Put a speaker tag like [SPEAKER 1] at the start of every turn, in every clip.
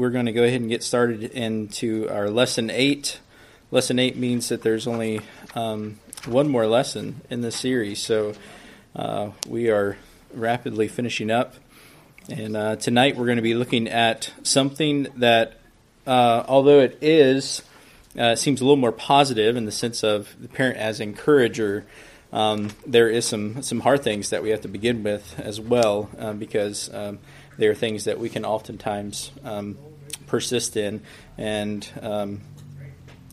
[SPEAKER 1] we're going to go ahead and get started into our lesson eight. Lesson eight means that there's only um, one more lesson in this series, so uh, we are rapidly finishing up. And uh, tonight we're going to be looking at something that, uh, although it is, uh, seems a little more positive in the sense of the parent as encourager. Um, there is some some hard things that we have to begin with as well, uh, because um, there are things that we can oftentimes um, persist in and um,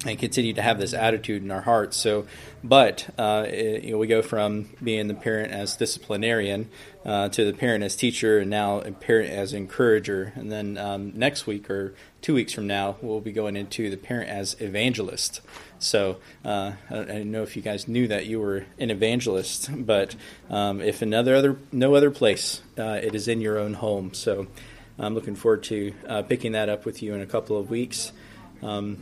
[SPEAKER 1] and continue to have this attitude in our hearts. So, but uh, it, you know, we go from being the parent as disciplinarian uh, to the parent as teacher, and now a parent as encourager. And then um, next week or two weeks from now, we'll be going into the parent as evangelist. So uh, I, don't, know if you guys knew that you were an evangelist, but um, if another other no other place, uh, it is in your own home. So I'm looking forward to uh, picking that up with you in a couple of weeks. Um,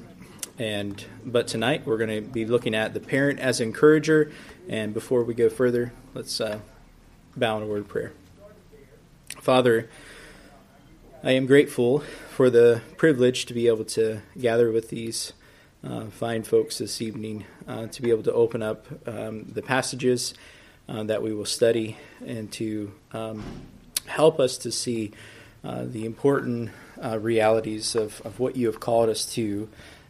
[SPEAKER 1] and but tonight we're going to be looking at the parent as encourager. And before we go further, let's uh, bow in a word of prayer. Father, I am grateful for the privilege to be able to gather with these uh, fine folks this evening, uh, to be able to open up um, the passages uh, that we will study and to um, help us to see the important uh, realities of, of what you have called us to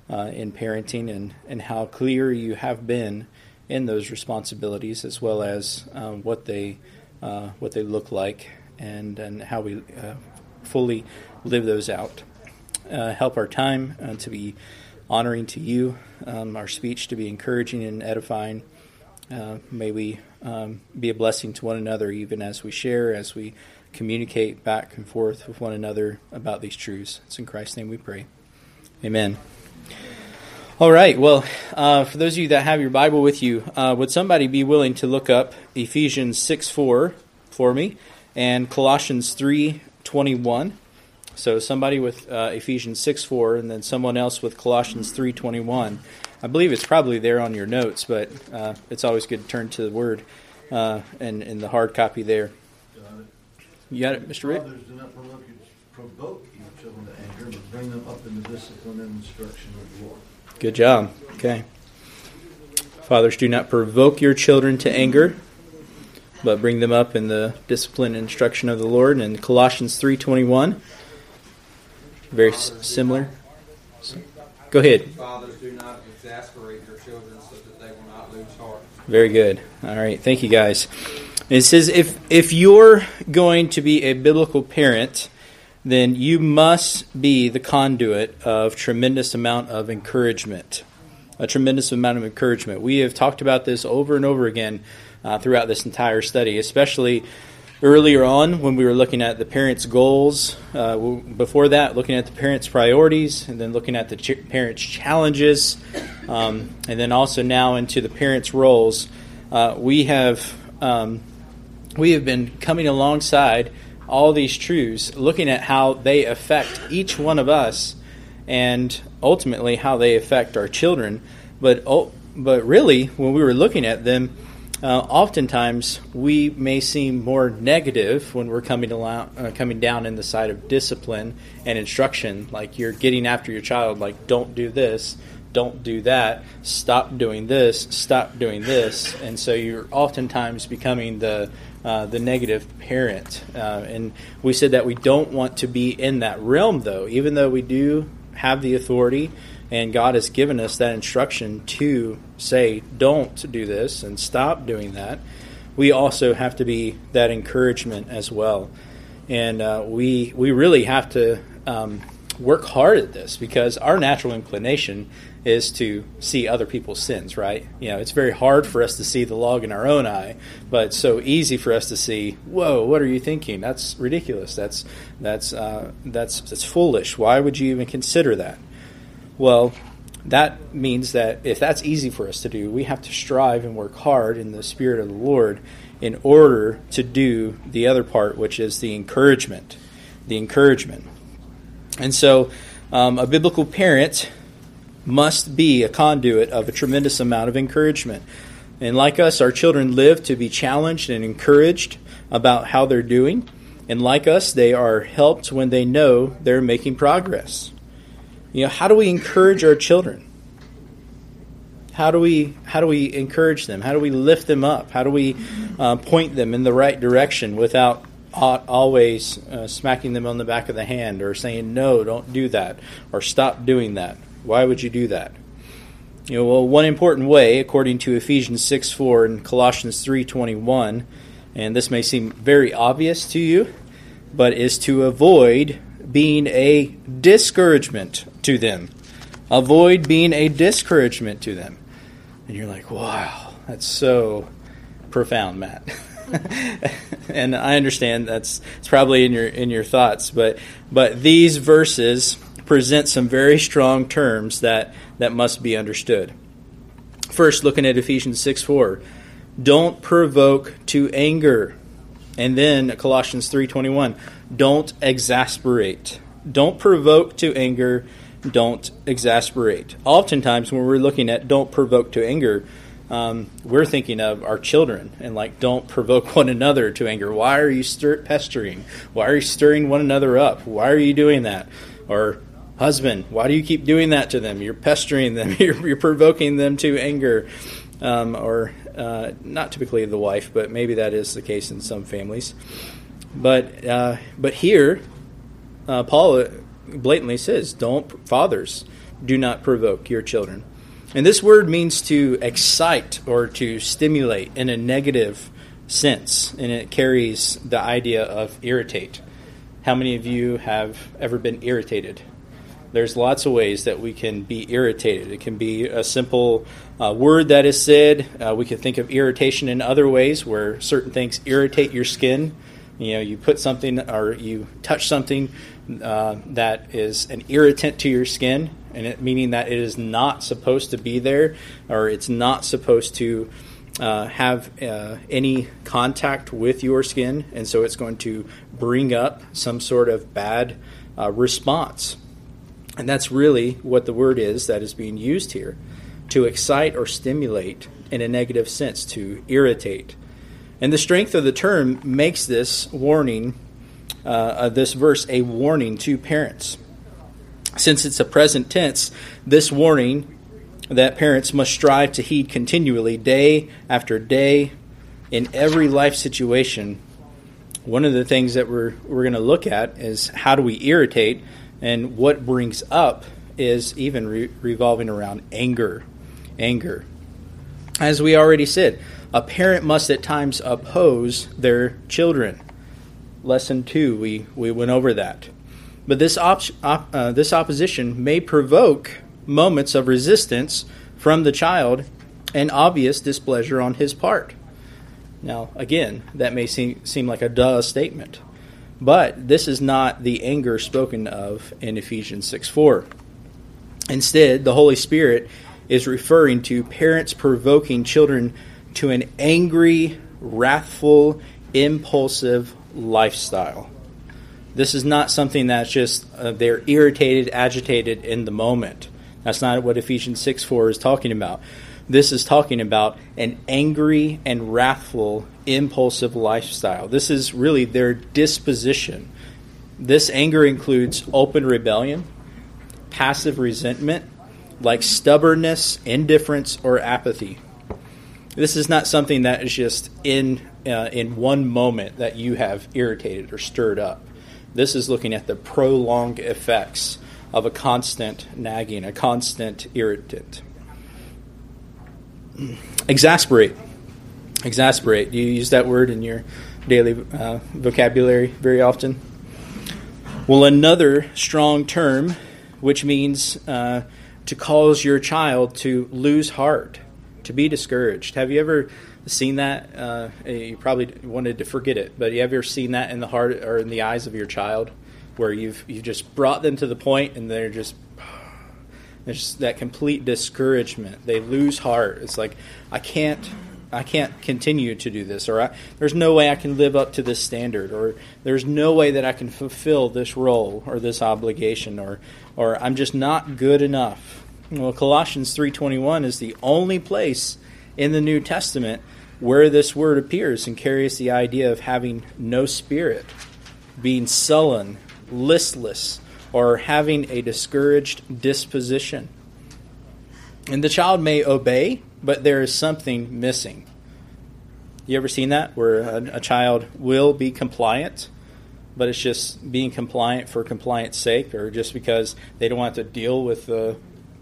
[SPEAKER 1] uh, in parenting and, and how clear you have been in those responsibilities as well as uh, what they uh, what they look like and and how we uh, fully live those out. Uh, help our time uh, to be honoring to you, um, our speech to be encouraging and edifying. may we um, be a blessing to one another even as we share, as we communicate back and forth with one another about these truths. It's in Christ's name we pray. Amen. All right. Well, uh, for those of you that have your Bible with you, uh, would somebody be willing to look up Ephesians 6 4 for me and Colossians three twenty one? So somebody with uh, Ephesians 6 4 and then someone else with Colossians three twenty one. I believe it's probably there on your notes, but uh, it's always good to turn to the Word uh, and in the hard copy there. You got it, Mr. Rick?
[SPEAKER 2] Fathers, do not provoke your children to anger, but bring them up in the discipline and instruction of the Lord.
[SPEAKER 1] Good job. Okay. Fathers, do not provoke your children to anger, but bring them up in the discipline and instruction of the Lord. And Colossians 3.21, very s- similar. So, go ahead.
[SPEAKER 3] Fathers, do not exasperate your children so that they will not lose heart.
[SPEAKER 1] Very good. All right. Thank you, guys. It says if if you're going to be a biblical parent, then you must be the conduit of tremendous amount of encouragement. A tremendous amount of encouragement. We have talked about this over and over again uh, throughout this entire study, especially earlier on when we were looking at the parents' goals. Uh, before that, looking at the parents' priorities, and then looking at the ch- parents' challenges, um, and then also now into the parents' roles. Uh, we have um, we have been coming alongside all these truths, looking at how they affect each one of us and ultimately how they affect our children. But, oh, but really, when we were looking at them, uh, oftentimes we may seem more negative when we're coming, along, uh, coming down in the side of discipline and instruction. Like you're getting after your child, like, don't do this, don't do that, stop doing this, stop doing this. And so you're oftentimes becoming the uh, the negative parent. Uh, and we said that we don't want to be in that realm, though, even though we do have the authority and God has given us that instruction to say, don't do this and stop doing that. We also have to be that encouragement as well. And uh, we, we really have to um, work hard at this because our natural inclination is to see other people's sins, right? You know, it's very hard for us to see the log in our own eye, but it's so easy for us to see, whoa, what are you thinking? That's ridiculous. That's that's uh, that's that's foolish. Why would you even consider that? Well, that means that if that's easy for us to do, we have to strive and work hard in the spirit of the Lord in order to do the other part, which is the encouragement. The encouragement. And so, um, a biblical parent must be a conduit of a tremendous amount of encouragement. And like us, our children live to be challenged and encouraged about how they're doing. And like us, they are helped when they know they're making progress. You know, how do we encourage our children? How do we how do we encourage them? How do we lift them up? How do we uh, point them in the right direction without always uh, smacking them on the back of the hand or saying no, don't do that, or stop doing that? Why would you do that? You know, well, one important way, according to Ephesians six four and Colossians three twenty one, and this may seem very obvious to you, but is to avoid being a discouragement to them. Avoid being a discouragement to them. And you're like, wow, that's so profound, Matt. and I understand that's it's probably in your in your thoughts, but but these verses present some very strong terms that that must be understood. First, looking at Ephesians six four, don't provoke to anger, and then Colossians three twenty one, don't exasperate, don't provoke to anger don't exasperate. Oftentimes, when we're looking at don't provoke to anger, um, we're thinking of our children and like don't provoke one another to anger. Why are you stir- pestering? Why are you stirring one another up? Why are you doing that? Or husband, why do you keep doing that to them? You're pestering them. You're, you're provoking them to anger. Um, or uh, not typically the wife, but maybe that is the case in some families. But uh, but here, uh, Paul blatantly says, "Don't fathers do not provoke your children." And this word means to excite or to stimulate in a negative sense, and it carries the idea of irritate. How many of you have ever been irritated? There's lots of ways that we can be irritated. It can be a simple uh, word that is said. Uh, we can think of irritation in other ways where certain things irritate your skin. You know, you put something or you touch something uh, that is an irritant to your skin, and it, meaning that it is not supposed to be there, or it's not supposed to uh, have uh, any contact with your skin, and so it's going to bring up some sort of bad uh, response. And that's really what the word is that is being used here to excite or stimulate in a negative sense, to irritate. And the strength of the term makes this warning uh, this verse a warning to parents. Since it's a present tense, this warning that parents must strive to heed continually, day after day, in every life situation. One of the things that we're, we're going to look at is how do we irritate, and what brings up is even re- revolving around anger. Anger. As we already said, a parent must at times oppose their children lesson two, we, we went over that. But this, op- op- uh, this opposition may provoke moments of resistance from the child and obvious displeasure on his part. Now, again, that may seem, seem like a duh statement, but this is not the anger spoken of in Ephesians 6 4. Instead, the Holy Spirit is referring to parents provoking children to an angry, wrathful, impulsive lifestyle. This is not something that's just uh, they're irritated, agitated in the moment. That's not what Ephesians 6 4 is talking about. This is talking about an angry and wrathful, impulsive lifestyle. This is really their disposition. This anger includes open rebellion, passive resentment, like stubbornness, indifference, or apathy. This is not something that is just in uh, in one moment that you have irritated or stirred up. This is looking at the prolonged effects of a constant nagging, a constant irritant. Exasperate. Exasperate. Do you use that word in your daily uh, vocabulary very often? Well, another strong term, which means uh, to cause your child to lose heart to be discouraged. Have you ever seen that? Uh, you probably wanted to forget it, but you ever seen that in the heart or in the eyes of your child, where you've you've just brought them to the point and they're just there's that complete discouragement. They lose heart. It's like I can't I can't continue to do this, or I, there's no way I can live up to this standard, or there's no way that I can fulfill this role or this obligation, or or I'm just not good enough. Well, Colossians 3:21 is the only place in the New Testament where this word appears and carries the idea of having no spirit. being sullen, listless, or having a discouraged disposition. And the child may obey, but there is something missing. You ever seen that where a, a child will be compliant, but it's just being compliant for compliance sake, or just because they don't want to deal with the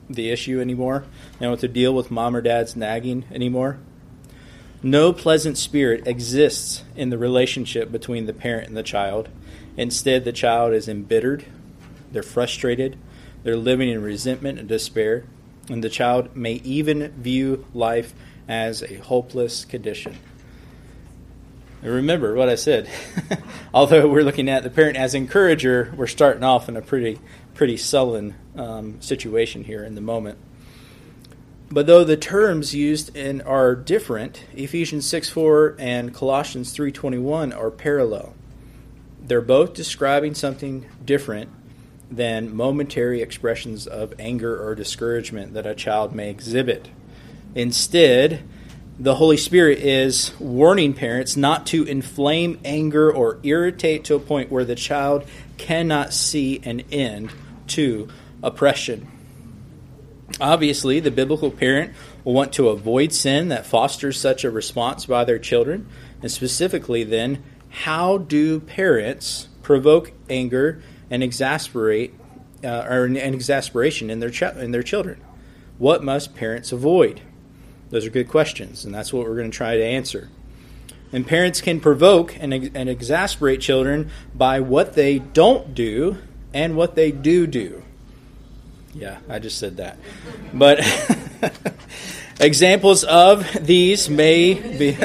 [SPEAKER 1] the issue anymore. They don't want to deal with mom or dad's nagging anymore. No pleasant spirit exists in the relationship between the parent and the child. Instead, the child is embittered, they're frustrated, they're living in resentment and despair, and the child may even view life as a hopeless condition. And remember what I said. Although we're looking at the parent as encourager, we're starting off in a pretty pretty sullen um, situation here in the moment. But though the terms used in are different, Ephesians 6 4 and Colossians 3.21 are parallel. They're both describing something different than momentary expressions of anger or discouragement that a child may exhibit. Instead, the Holy Spirit is warning parents not to inflame anger or irritate to a point where the child cannot see an end to oppression. Obviously, the biblical parent will want to avoid sin that fosters such a response by their children. And specifically, then, how do parents provoke anger and exasperate uh, or an exasperation in their ch- in their children? What must parents avoid? Those are good questions, and that's what we're going to try to answer. And parents can provoke and, and exasperate children by what they don't do and what they do do. Yeah, I just said that. But examples of these may be.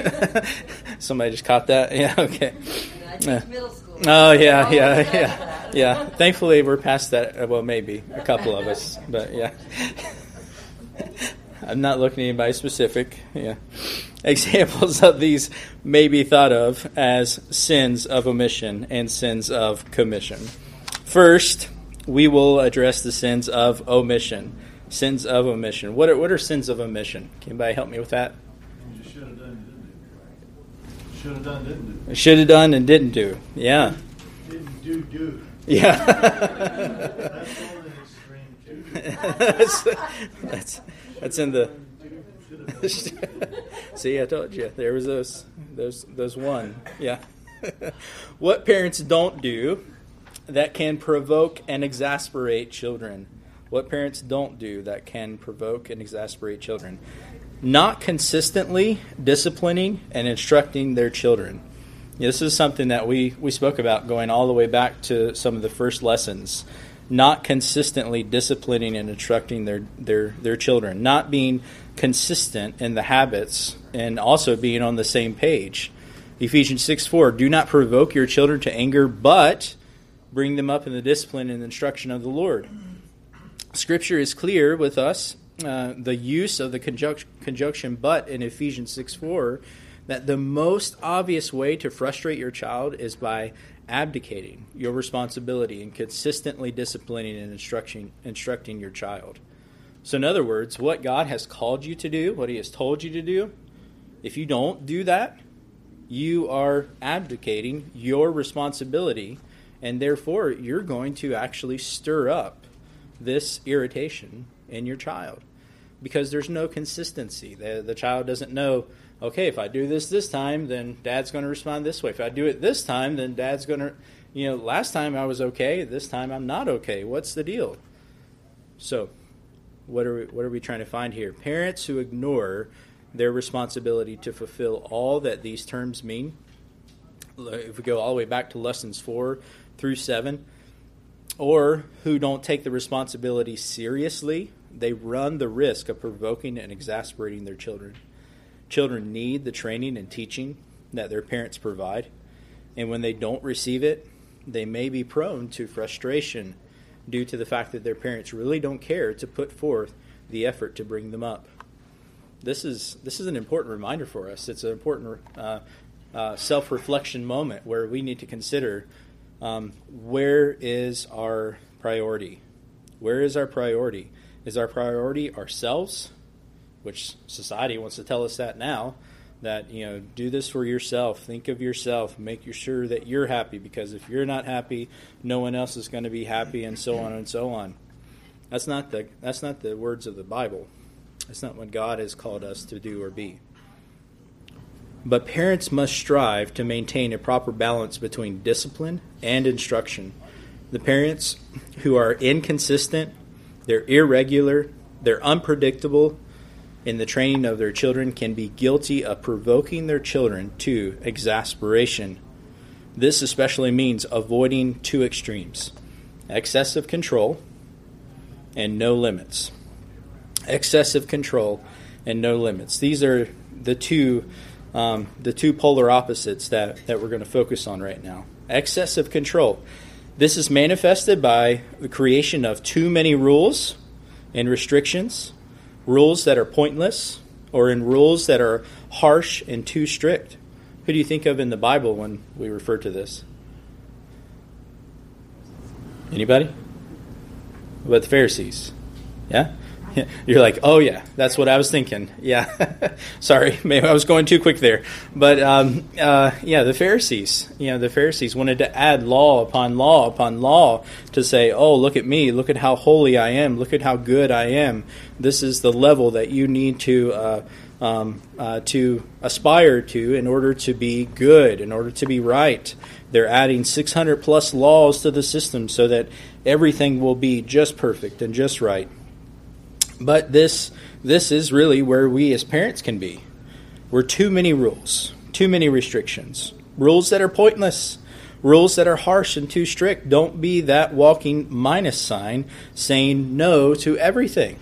[SPEAKER 1] Somebody just caught that? Yeah, okay. Oh, yeah, yeah, yeah. Yeah. Thankfully, we're past that. Well, maybe a couple of us, but yeah. I'm not looking at anybody specific. Yeah. Examples of these may be thought of as sins of omission and sins of commission. First, we will address the sins of omission. Sins of omission. What are, what are sins of omission? Can anybody help me with that?
[SPEAKER 2] Should have done, didn't do. Should have done, didn't do.
[SPEAKER 1] Should have done and didn't do. Yeah.
[SPEAKER 2] Didn't do, do.
[SPEAKER 1] Yeah.
[SPEAKER 2] That's more than extreme. Should
[SPEAKER 1] that's, that's, that's in the.
[SPEAKER 2] have. Should have.
[SPEAKER 1] See, I told you there was those those those one. Yeah. what parents don't do that can provoke and exasperate children. What parents don't do that can provoke and exasperate children. Not consistently disciplining and instructing their children. This is something that we, we spoke about going all the way back to some of the first lessons. Not consistently disciplining and instructing their, their, their children. Not being consistent in the habits and also being on the same page. Ephesians 6 4 Do not provoke your children to anger, but bring them up in the discipline and instruction of the Lord. Scripture is clear with us, uh, the use of the conjunc- conjunction but in Ephesians 6 4, that the most obvious way to frustrate your child is by abdicating your responsibility and consistently disciplining and instructing, instructing your child. So, in other words, what God has called you to do, what He has told you to do, if you don't do that, you are abdicating your responsibility and therefore you're going to actually stir up this irritation in your child because there's no consistency. The, the child doesn't know, okay, if I do this this time, then dad's going to respond this way. If I do it this time, then dad's going to, you know, last time I was okay, this time I'm not okay. What's the deal? So, what are we, what are we trying to find here? Parents who ignore their responsibility to fulfill all that these terms mean. If we go all the way back to lessons four through 7, or who don't take the responsibility seriously, they run the risk of provoking and exasperating their children. Children need the training and teaching that their parents provide, and when they don't receive it, they may be prone to frustration due to the fact that their parents really don't care to put forth the effort to bring them up. This is this is an important reminder for us. It's an important uh, uh, self-reflection moment where we need to consider um, where is our priority? Where is our priority? Is our priority ourselves, which society wants to tell us that now, that you know do this for yourself think of yourself make sure that you're happy because if you're not happy no one else is going to be happy and so on and so on that's not the that's not the words of the bible that's not what god has called us to do or be but parents must strive to maintain a proper balance between discipline and instruction the parents who are inconsistent they're irregular they're unpredictable in the training of their children can be guilty of provoking their children to exasperation. This especially means avoiding two extremes excessive control and no limits. Excessive control and no limits. These are the two, um, the two polar opposites that, that we're going to focus on right now. Excessive control. This is manifested by the creation of too many rules and restrictions rules that are pointless or in rules that are harsh and too strict. Who do you think of in the Bible when we refer to this? Anybody? What about the Pharisees? Yeah? You're like, oh yeah, that's what I was thinking. Yeah, sorry, maybe I was going too quick there. But um, uh, yeah, the Pharisees, you know, the Pharisees wanted to add law upon law upon law to say, oh, look at me, look at how holy I am, look at how good I am. This is the level that you need to. Uh, um, uh, to aspire to in order to be good, in order to be right. They're adding 600 plus laws to the system so that everything will be just perfect and just right. But this this is really where we as parents can be. We're too many rules, too many restrictions, rules that are pointless, rules that are harsh and too strict. Don't be that walking minus sign saying no to everything.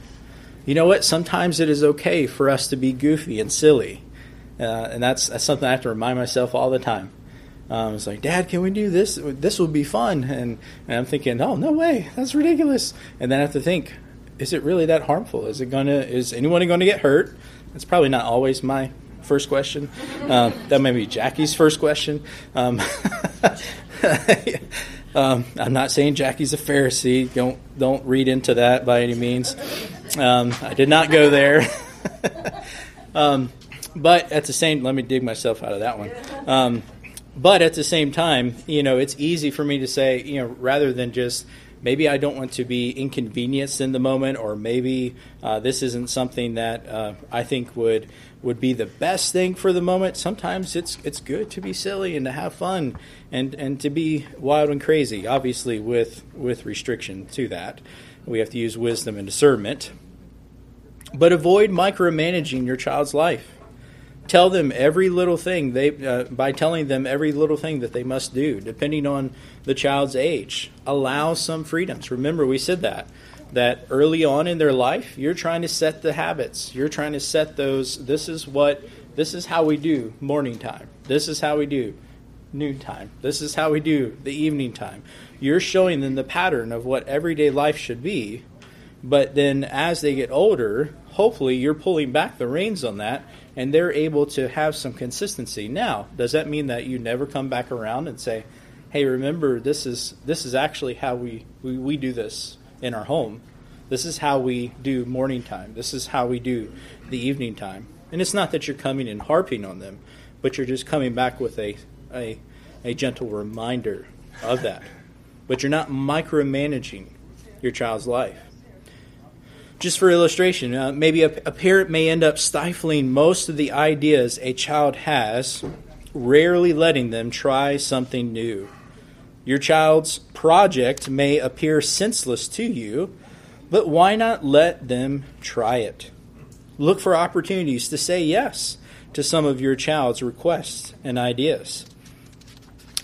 [SPEAKER 1] You know what? Sometimes it is okay for us to be goofy and silly. Uh, and that's, that's something I have to remind myself all the time. Um, it's like, Dad, can we do this? This would be fun. And, and I'm thinking, oh, no way. That's ridiculous. And then I have to think, is it really that harmful? Is it gonna? Is anyone going to get hurt? That's probably not always my first question. Um, that may be Jackie's first question. Um, um, I'm not saying Jackie's a Pharisee. Don't don't read into that by any means. Um, I did not go there. Um, but at the same, let me dig myself out of that one. Um, but at the same time, you know, it's easy for me to say, you know, rather than just maybe I don't want to be inconvenienced in the moment, or maybe uh, this isn't something that uh, I think would would be the best thing for the moment. Sometimes it's it's good to be silly and to have fun and and to be wild and crazy. Obviously, with with restriction to that, we have to use wisdom and discernment. But avoid micromanaging your child's life tell them every little thing they uh, by telling them every little thing that they must do depending on the child's age. Allow some freedoms. Remember we said that that early on in their life you're trying to set the habits. You're trying to set those this is what this is how we do morning time. This is how we do noon time. This is how we do the evening time. You're showing them the pattern of what everyday life should be but then as they get older hopefully you're pulling back the reins on that and they're able to have some consistency. Now, does that mean that you never come back around and say, "Hey, remember this is this is actually how we we, we do this in our home. This is how we do morning time. This is how we do the evening time." And it's not that you're coming and harping on them, but you're just coming back with a a, a gentle reminder of that. But you're not micromanaging your child's life just for illustration, uh, maybe a, a, parent may end up stifling most of the ideas a child has, rarely letting them try something new. Your child's project may appear senseless to you, but why not let them try it? Look for opportunities to say yes to some of your child's requests and ideas.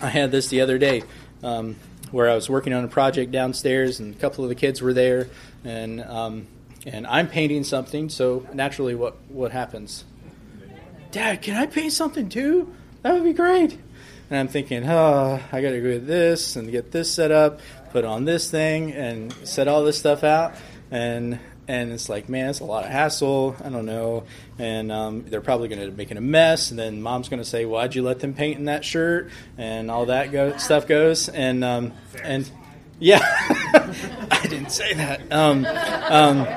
[SPEAKER 1] I had this the other day um, where I was working on a project downstairs, and a couple of the kids were there, and um, and I'm painting something, so naturally, what what happens? Dad, can I paint something too? That would be great. And I'm thinking, oh, I got to go with this and get this set up, put on this thing, and set all this stuff out. And and it's like, man, it's a lot of hassle. I don't know. And um, they're probably going to make it a mess. And then mom's going to say, why'd you let them paint in that shirt? And all that go- stuff goes. And um, and yeah, I didn't say that. Um, um,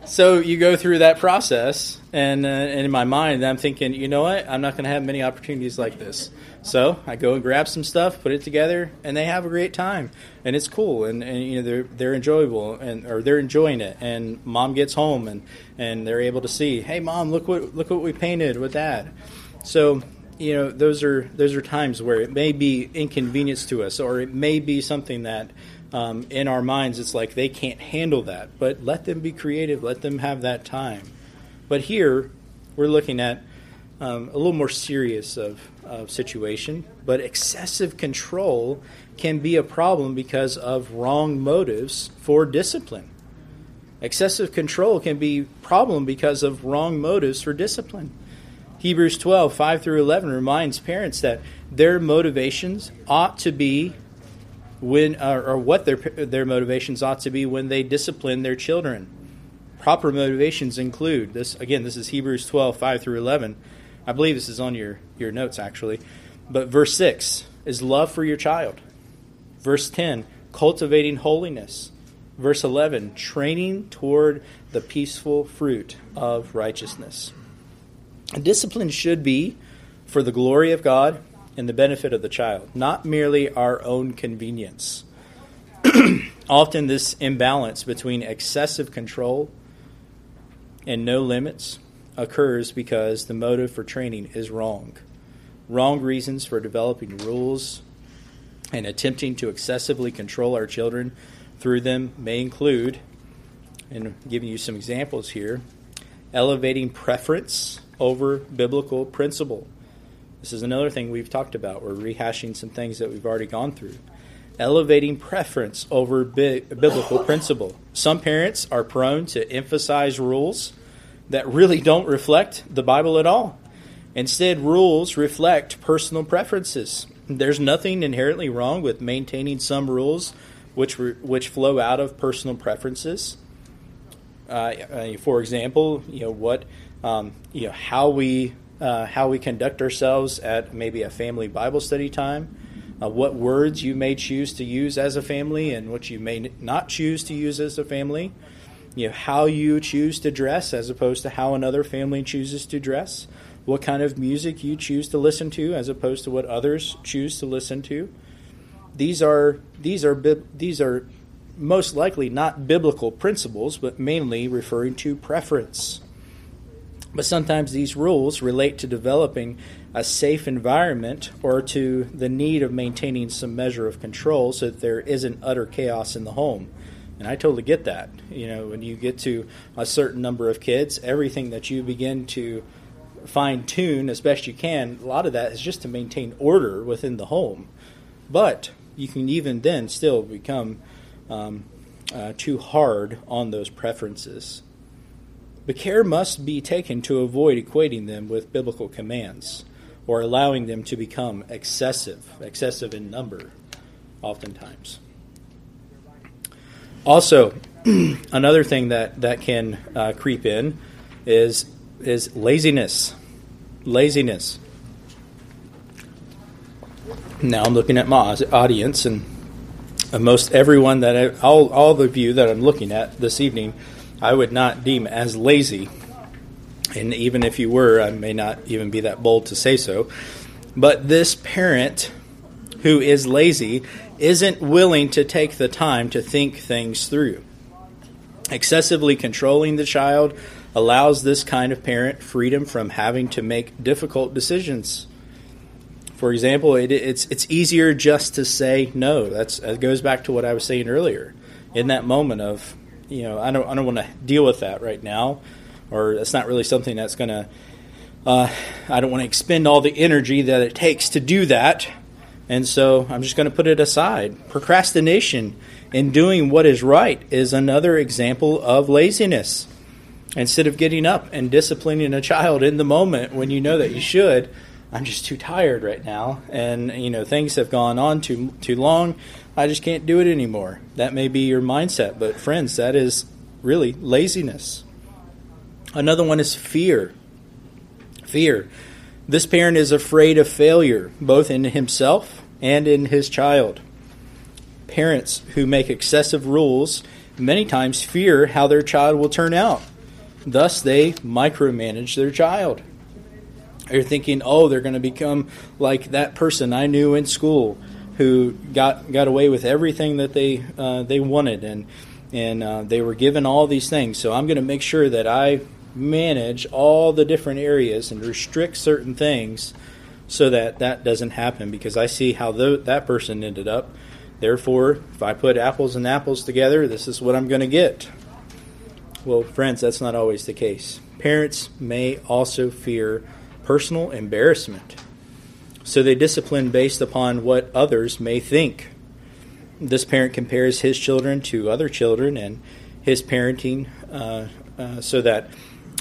[SPEAKER 1] so you go through that process, and, uh, and in my mind, I'm thinking, you know what? I'm not going to have many opportunities like this. So I go and grab some stuff, put it together, and they have a great time, and it's cool, and, and you know they're they're enjoyable, and or they're enjoying it. And mom gets home, and and they're able to see, hey, mom, look what look what we painted with that. So you know those are those are times where it may be inconvenience to us, or it may be something that um, in our minds it's like they can't handle that. But let them be creative. Let them have that time. But here we're looking at um, a little more serious of, of situation. But excessive control can be a problem because of wrong motives for discipline. Excessive control can be problem because of wrong motives for discipline. Hebrews 12, 5 through 11 reminds parents that their motivations ought to be when, or what their, their motivations ought to be when they discipline their children. Proper motivations include this, again, this is Hebrews 12, 5 through 11. I believe this is on your, your notes actually. But verse 6 is love for your child. Verse 10, cultivating holiness. Verse 11, training toward the peaceful fruit of righteousness. Discipline should be for the glory of God and the benefit of the child, not merely our own convenience. Often, this imbalance between excessive control and no limits occurs because the motive for training is wrong. Wrong reasons for developing rules and attempting to excessively control our children through them may include, and giving you some examples here, elevating preference over biblical principle. This is another thing we've talked about. We're rehashing some things that we've already gone through. Elevating preference over bi- biblical principle. Some parents are prone to emphasize rules that really don't reflect the Bible at all. Instead, rules reflect personal preferences. There's nothing inherently wrong with maintaining some rules which, re- which flow out of personal preferences. Uh, uh for example, you know what um, you know how we uh, how we conduct ourselves at maybe a family Bible study time, uh, what words you may choose to use as a family and what you may not choose to use as a family, you know how you choose to dress as opposed to how another family chooses to dress, what kind of music you choose to listen to as opposed to what others choose to listen to. These are these are these are most likely not biblical principles, but mainly referring to preference. But sometimes these rules relate to developing a safe environment or to the need of maintaining some measure of control so that there isn't utter chaos in the home. And I totally get that. You know, when you get to a certain number of kids, everything that you begin to fine tune as best you can, a lot of that is just to maintain order within the home. But you can even then still become um, uh, too hard on those preferences. But care must be taken to avoid equating them with biblical commands or allowing them to become excessive, excessive in number, oftentimes. Also, another thing that, that can uh, creep in is, is laziness. Laziness. Now I'm looking at my audience, and most everyone that I, all, all the you that I'm looking at this evening I would not deem as lazy. And even if you were, I may not even be that bold to say so. But this parent who is lazy isn't willing to take the time to think things through. Excessively controlling the child allows this kind of parent freedom from having to make difficult decisions. For example, it, it's it's easier just to say no. That's that goes back to what I was saying earlier. In that moment of you know, I don't, I don't want to deal with that right now, or it's not really something that's going to. Uh, I don't want to expend all the energy that it takes to do that, and so I'm just going to put it aside. Procrastination in doing what is right is another example of laziness. Instead of getting up and disciplining a child in the moment when you know that you should, I'm just too tired right now, and you know things have gone on too too long. I just can't do it anymore. That may be your mindset, but friends, that is really laziness. Another one is fear. Fear. This parent is afraid of failure, both in himself and in his child. Parents who make excessive rules many times fear how their child will turn out. Thus, they micromanage their child. You're thinking, oh, they're going to become like that person I knew in school who got got away with everything that they uh, they wanted, and and uh, they were given all these things. So I'm going to make sure that I manage all the different areas and restrict certain things so that that doesn't happen because I see how the, that person ended up. Therefore, if I put apples and apples together, this is what I'm going to get. Well, friends, that's not always the case. Parents may also fear personal embarrassment. So they discipline based upon what others may think. This parent compares his children to other children and his parenting uh, uh, so that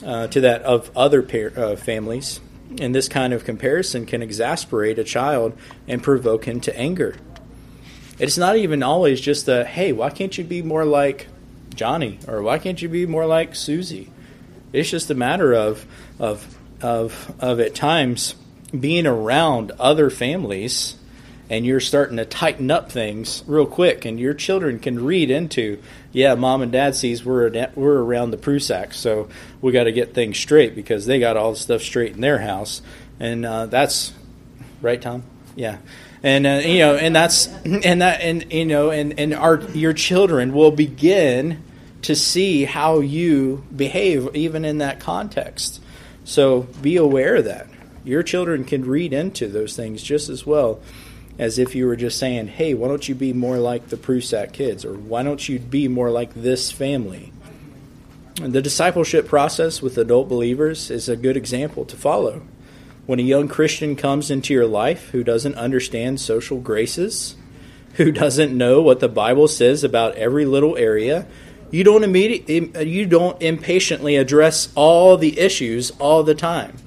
[SPEAKER 1] uh, to that of other par- uh, families. And this kind of comparison can exasperate a child and provoke him to anger. It's not even always just a, hey, why can't you be more like Johnny? Or why can't you be more like Susie? It's just a matter of, of, of, of at times being around other families and you're starting to tighten up things real quick and your children can read into yeah mom and dad sees we're we're around the prusak so we got to get things straight because they got all the stuff straight in their house. And uh, that's right tom? Yeah. And uh, you know and that's and that and you know and and our your children will begin to see how you behave even in that context. So be aware of that your children can read into those things just as well as if you were just saying, hey, why don't you be more like the Prusak kids? Or why don't you be more like this family? And the discipleship process with adult believers is a good example to follow. When a young Christian comes into your life who doesn't understand social graces, who doesn't know what the Bible says about every little area, you don't immediately you don't impatiently address all the issues all the time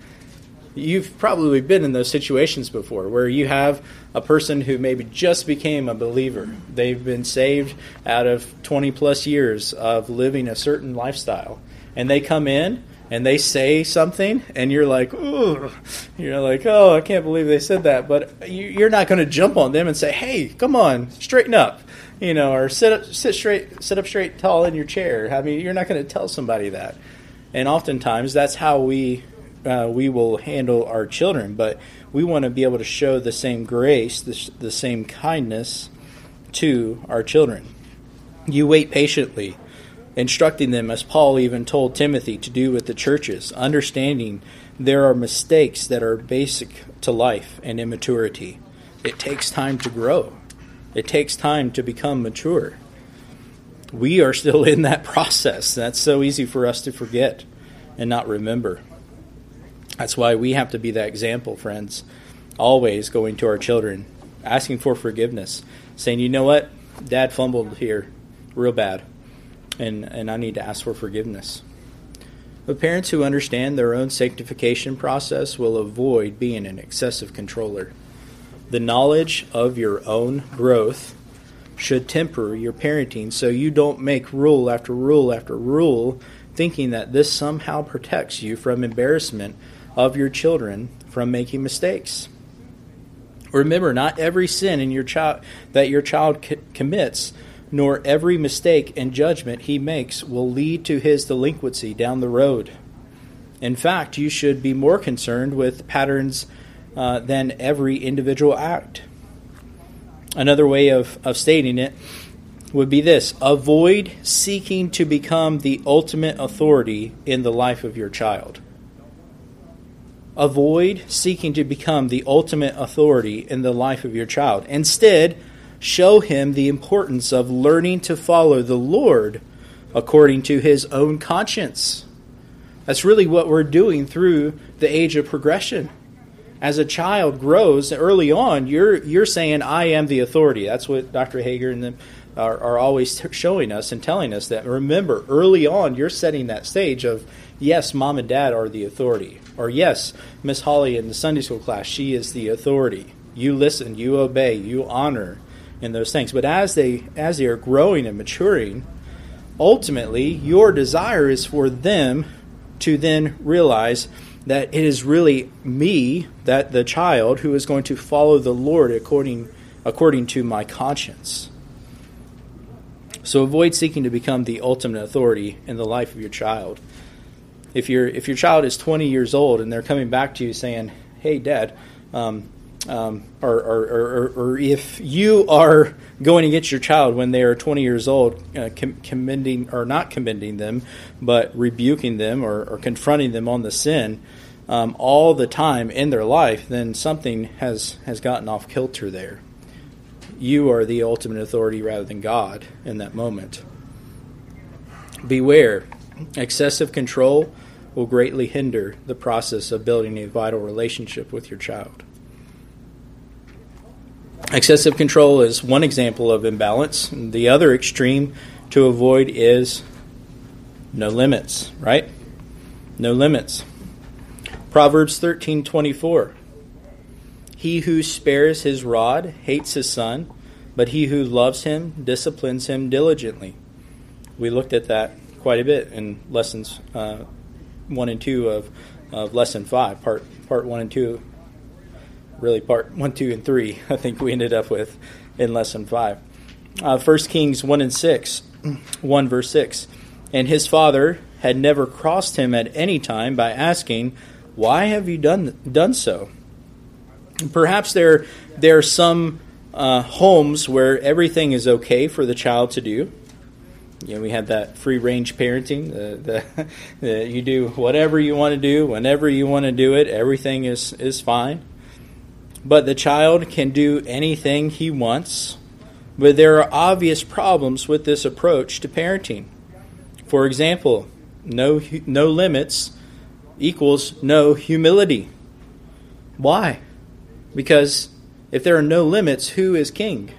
[SPEAKER 1] you've probably been in those situations before where you have a person who maybe just became a believer. They've been saved out of 20 plus years of living a certain lifestyle. And they come in and they say something, and you're like, ooh, you're like, oh, I can't believe they said that. But you're not going to jump on them and say, hey, come on, straighten up, you know, or sit up, sit straight, sit up straight, tall in your chair. I mean, you're not going to tell somebody that. And oftentimes, that's how we uh, we will handle our children, but we want to be able to show the same grace, the, the same kindness to our children. You wait patiently, instructing them, as Paul even told Timothy to do with the churches, understanding there are mistakes that are basic to life and immaturity. It takes time to grow, it takes time to become mature. We are still in that process. That's so easy for us to forget and not remember. That's why we have to be that example, friends. Always going to our children, asking for forgiveness, saying, you know what? Dad fumbled here real bad, and, and I need to ask for forgiveness. But parents who understand their own sanctification process will avoid being an excessive controller. The knowledge of your own growth should temper your parenting so you don't make rule after rule after rule thinking that this somehow protects you from embarrassment of your children from making mistakes. Remember, not every sin in your child that your child c- commits, nor every mistake and judgment he makes will lead to his delinquency down the road. In fact, you should be more concerned with patterns uh, than every individual act. Another way of, of stating it would be this avoid seeking to become the ultimate authority in the life of your child. Avoid seeking to become the ultimate authority in the life of your child. Instead, show him the importance of learning to follow the Lord according to his own conscience. That's really what we're doing through the age of progression. As a child grows early on, you're you're saying, "I am the authority." That's what Dr. Hager and them are, are always showing us and telling us. That remember, early on, you're setting that stage of, "Yes, mom and dad are the authority." Or, yes, Miss Holly in the Sunday school class, she is the authority. You listen, you obey, you honor in those things. But as they as they are growing and maturing, ultimately your desire is for them to then realize that it is really me, that the child, who is going to follow the Lord according according to my conscience. So avoid seeking to become the ultimate authority in the life of your child. If your if your child is 20 years old and they're coming back to you saying, "Hey, Dad," um, um, or, or, or, or, if you are going to get your child when they are 20 years old, uh, com- commending or not commending them, but rebuking them or, confronting them on the sin um, all the time in their life, then something has has gotten off kilter there. You are the ultimate authority rather than God in that moment. Beware, excessive control will greatly hinder the process of building a vital relationship with your child. Excessive control is one example of imbalance. The other extreme to avoid is no limits, right? No limits. Proverbs 13:24 He who spares his rod hates his son, but he who loves him disciplines him diligently. We looked at that quite a bit in lessons uh, 1 and 2 of, of lesson 5, part part 1 and 2 really part 1, 2, and 3, I think we ended up with in lesson 5. Uh, 1 Kings 1 and 6, 1 verse 6. And his father had never crossed him at any time by asking, Why have you done, done so? perhaps there, there are some uh, homes where everything is okay for the child to do. You know, we have that free range parenting. The, the, the, you do whatever you want to do, whenever you want to do it. Everything is, is fine. But the child can do anything he wants. But there are obvious problems with this approach to parenting. For example, no, no limits equals no humility. Why? Because if there are no limits, who is king?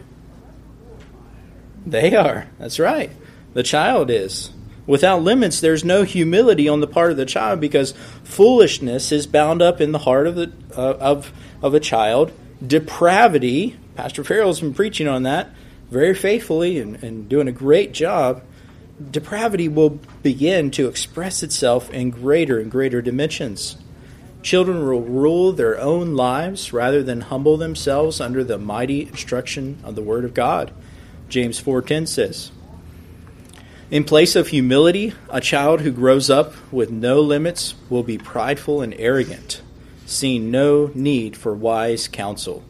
[SPEAKER 1] They are. That's right. The child is. Without limits, there's no humility on the part of the child because foolishness is bound up in the heart of the uh, of of a child. Depravity, Pastor Farrell's been preaching on that very faithfully and, and doing a great job. Depravity will begin to express itself in greater and greater dimensions. Children will rule their own lives rather than humble themselves under the mighty instruction of the Word of God. James 4:10 says, in place of humility, a child who grows up with no limits will be prideful and arrogant, seeing no need for wise counsel.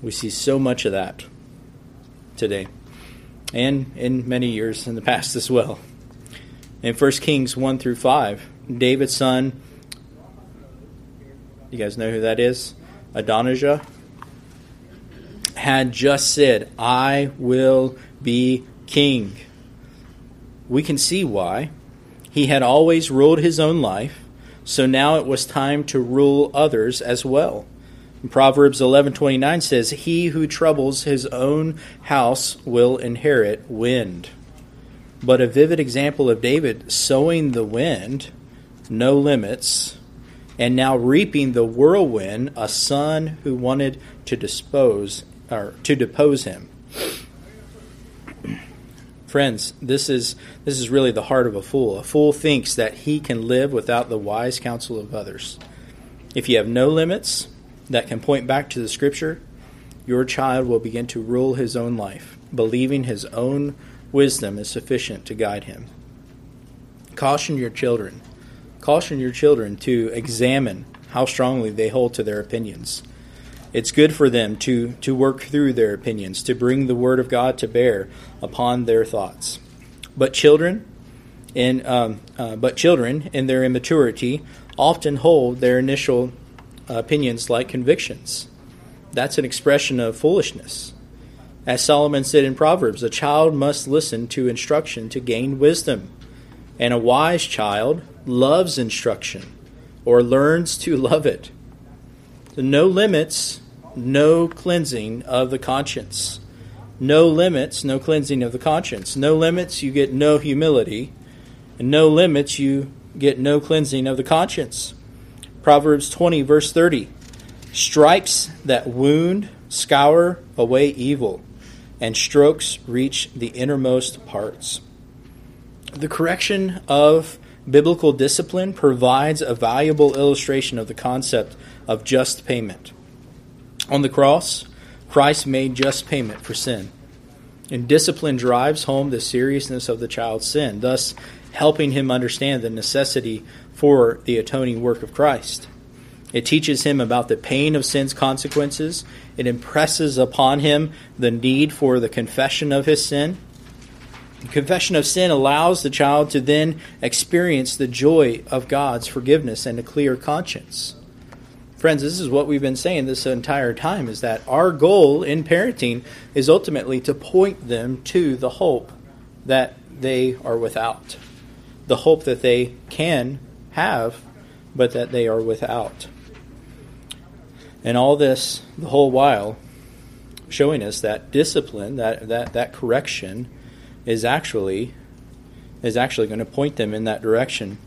[SPEAKER 1] We see so much of that today, and in many years in the past as well. In 1 Kings 1 through 5, David's son, you guys know who that is? Adonijah, had just said, I will be king we can see why. He had always ruled his own life, so now it was time to rule others as well. Proverbs 11:29 says, "He who troubles his own house will inherit wind." But a vivid example of David sowing the wind, no limits, and now reaping the whirlwind, a son who wanted to dispose or to depose him. Friends, this is this is really the heart of a fool. A fool thinks that he can live without the wise counsel of others. If you have no limits that can point back to the scripture, your child will begin to rule his own life, believing his own wisdom is sufficient to guide him. Caution your children. Caution your children to examine how strongly they hold to their opinions it's good for them to, to work through their opinions, to bring the Word of God to bear upon their thoughts. But children, in, um, uh, but children, in their immaturity, often hold their initial opinions like convictions. That's an expression of foolishness. As Solomon said in Proverbs, a child must listen to instruction to gain wisdom, and a wise child loves instruction or learns to love it. no limits no cleansing of the conscience. No limits, no cleansing of the conscience. No limits, you get no humility. And no limits, you get no cleansing of the conscience. Proverbs 20, verse 30. Stripes that wound scour away evil, and strokes reach the innermost parts. The correction of biblical discipline provides a valuable illustration of the concept of just payment. On the cross, Christ made just payment for sin. And discipline drives home the seriousness of the child's sin, thus helping him understand the necessity for the atoning work of Christ. It teaches him about the pain of sin's consequences. It impresses upon him the need for the confession of his sin. The confession of sin allows the child to then experience the joy of God's forgiveness and a clear conscience. Friends, this is what we've been saying this entire time is that our goal in parenting is ultimately to point them to the hope that they are without. The hope that they can have, but that they are without. And all this, the whole while, showing us that discipline, that, that, that correction, is actually is actually going to point them in that direction.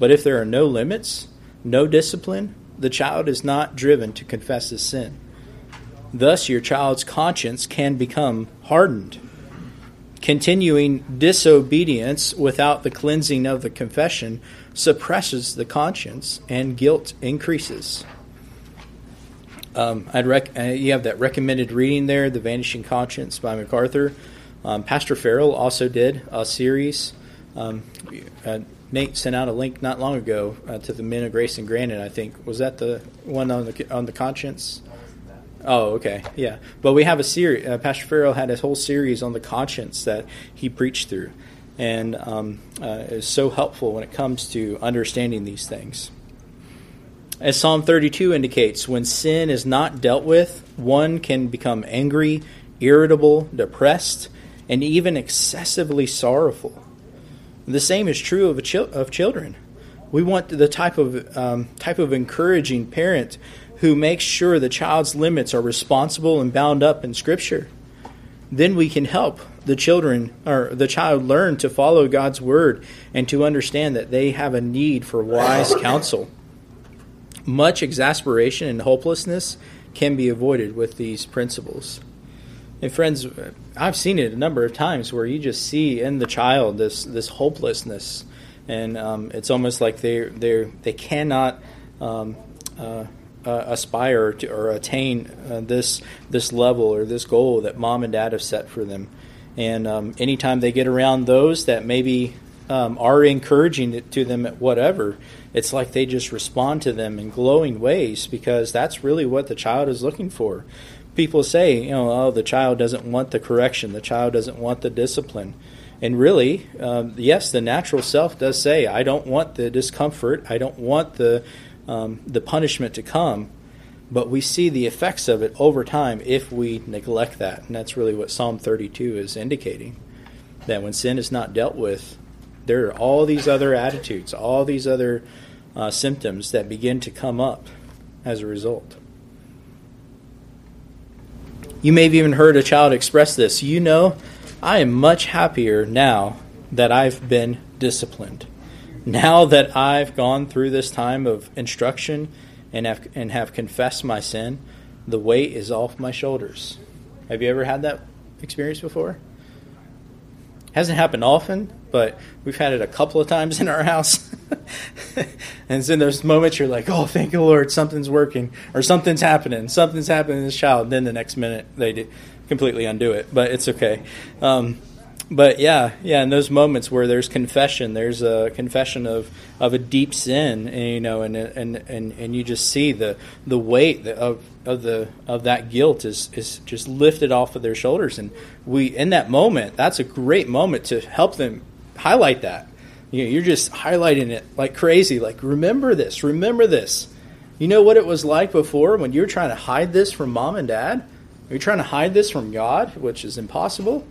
[SPEAKER 1] But if there are no limits, no discipline, the child is not driven to confess his sin. Thus, your child's conscience can become hardened. Continuing disobedience without the cleansing of the confession suppresses the conscience and guilt increases. Um, I'd rec- uh, you have that recommended reading there, The Vanishing Conscience by MacArthur. Um, Pastor Farrell also did a series. Um, uh, Nate sent out a link not long ago uh, to the Men of Grace and Granite. I think was that the one on the on the conscience. Oh, okay, yeah. But we have a series. Uh, Pastor Farrell had a whole series on the conscience that he preached through, and um, uh, is so helpful when it comes to understanding these things. As Psalm 32 indicates, when sin is not dealt with, one can become angry, irritable, depressed, and even excessively sorrowful. The same is true of, chi- of children. We want the type of um, type of encouraging parent who makes sure the child's limits are responsible and bound up in Scripture. Then we can help the children or the child learn to follow God's word and to understand that they have a need for wise counsel. Much exasperation and hopelessness can be avoided with these principles. And friends, I've seen it a number of times where you just see in the child this this hopelessness, and um, it's almost like they they they cannot um, uh, uh, aspire to or attain uh, this this level or this goal that mom and dad have set for them. And um, anytime they get around those that maybe um, are encouraging it to them at whatever, it's like they just respond to them in glowing ways because that's really what the child is looking for. People say, you know, oh, the child doesn't want the correction, the child doesn't want the discipline. And really, um, yes, the natural self does say, I don't want the discomfort, I don't want the, um, the punishment to come. But we see the effects of it over time if we neglect that. And that's really what Psalm 32 is indicating. That when sin is not dealt with, there are all these other attitudes, all these other uh, symptoms that begin to come up as a result. You may have even heard a child express this. You know, I am much happier now that I've been disciplined. Now that I've gone through this time of instruction and have, and have confessed my sin, the weight is off my shoulders. Have you ever had that experience before? Hasn't happened often, but we've had it a couple of times in our house. and it's in those moments you're like, oh, thank you, Lord, something's working, or something's happening, something's happening to this child. And then the next minute they completely undo it, but it's okay. Um, but yeah, yeah, in those moments where there's confession, there's a confession of, of a deep sin, and, you know, and, and and and you just see the the weight of of the of that guilt is is just lifted off of their shoulders, and we in that moment, that's a great moment to help them highlight that. You know, you're just highlighting it like crazy. Like, remember this, remember this. You know what it was like before when you were trying to hide this from mom and dad? You're trying to hide this from God, which is impossible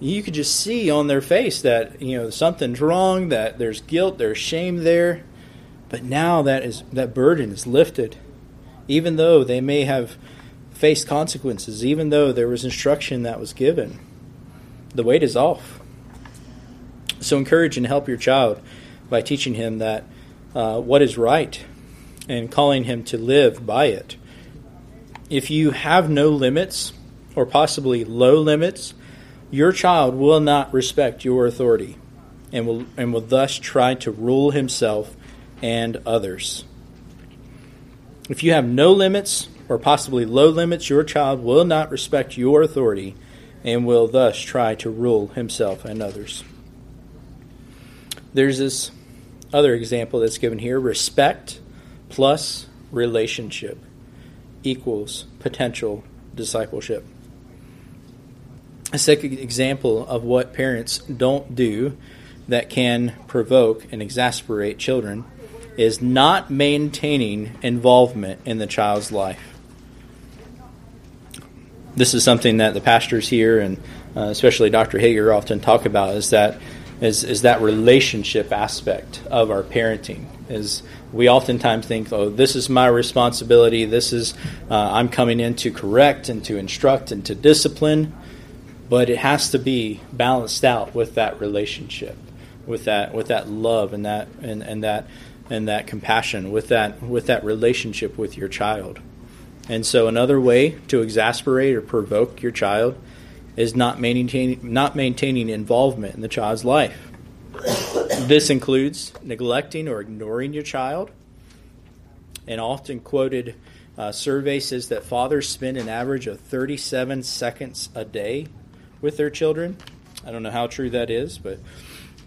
[SPEAKER 1] you could just see on their face that you know something's wrong, that there's guilt, there's shame there. But now that is that burden is lifted, even though they may have faced consequences, even though there was instruction that was given. The weight is off. So encourage and help your child by teaching him that uh, what is right and calling him to live by it. If you have no limits, or possibly low limits, your child will not respect your authority and will, and will thus try to rule himself and others. If you have no limits or possibly low limits, your child will not respect your authority and will thus try to rule himself and others. There's this other example that's given here respect plus relationship equals potential discipleship. A second example of what parents don't do that can provoke and exasperate children is not maintaining involvement in the child's life. This is something that the pastors here and uh, especially Dr. Hager often talk about is that is, is that relationship aspect of our parenting. Is we oftentimes think oh this is my responsibility. This is uh, i'm coming in to correct and to instruct and to discipline. But it has to be balanced out with that relationship with that with that love and that and, and that and that compassion with that with that relationship with your child. And so another way to exasperate or provoke your child is not maintaining not maintaining involvement in the child's life. this includes neglecting or ignoring your child. An often quoted uh, survey says that fathers spend an average of 37 seconds a day with their children. I don't know how true that is, but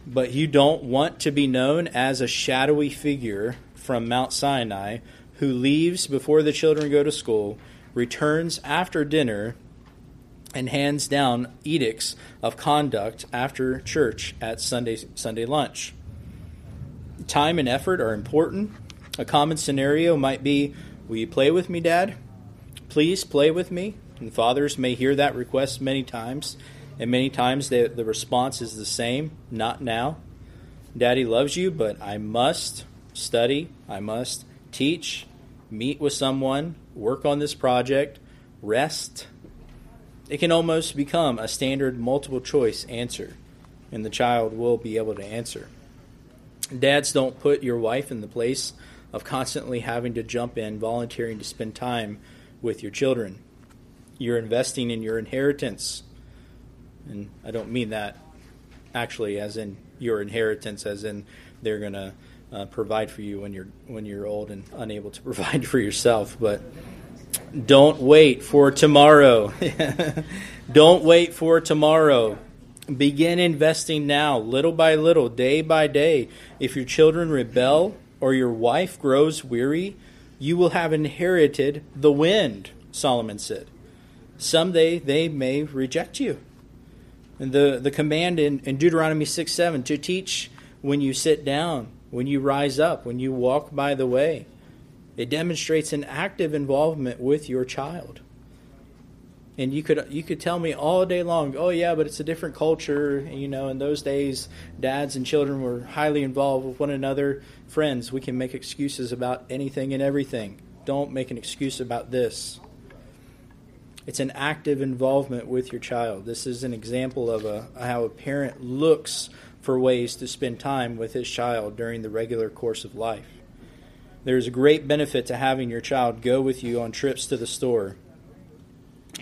[SPEAKER 1] but you don't want to be known as a shadowy figure from Mount Sinai who leaves before the children go to school, returns after dinner, and hands down edicts of conduct after church at Sunday, Sunday lunch. Time and effort are important. A common scenario might be Will you play with me, Dad? Please play with me. And fathers may hear that request many times and many times the, the response is the same not now. Daddy loves you, but I must study, I must teach, meet with someone, work on this project, rest. It can almost become a standard multiple choice answer, and the child will be able to answer. Dads, don't put your wife in the place of constantly having to jump in, volunteering to spend time with your children. You're investing in your inheritance and I don't mean that actually as in your inheritance, as in they're going to uh, provide for you when you're when you're old and unable to provide for yourself. But don't wait for tomorrow. don't wait for tomorrow. Begin investing now, little by little, day by day. If your children rebel or your wife grows weary, you will have inherited the wind, Solomon said. Someday they may reject you. And the, the command in, in Deuteronomy 6 7 to teach when you sit down, when you rise up, when you walk by the way. It demonstrates an active involvement with your child. And you could you could tell me all day long, oh yeah, but it's a different culture. You know, in those days, dads and children were highly involved with one another. Friends, we can make excuses about anything and everything. Don't make an excuse about this. It's an active involvement with your child. This is an example of a, how a parent looks for ways to spend time with his child during the regular course of life. There's a great benefit to having your child go with you on trips to the store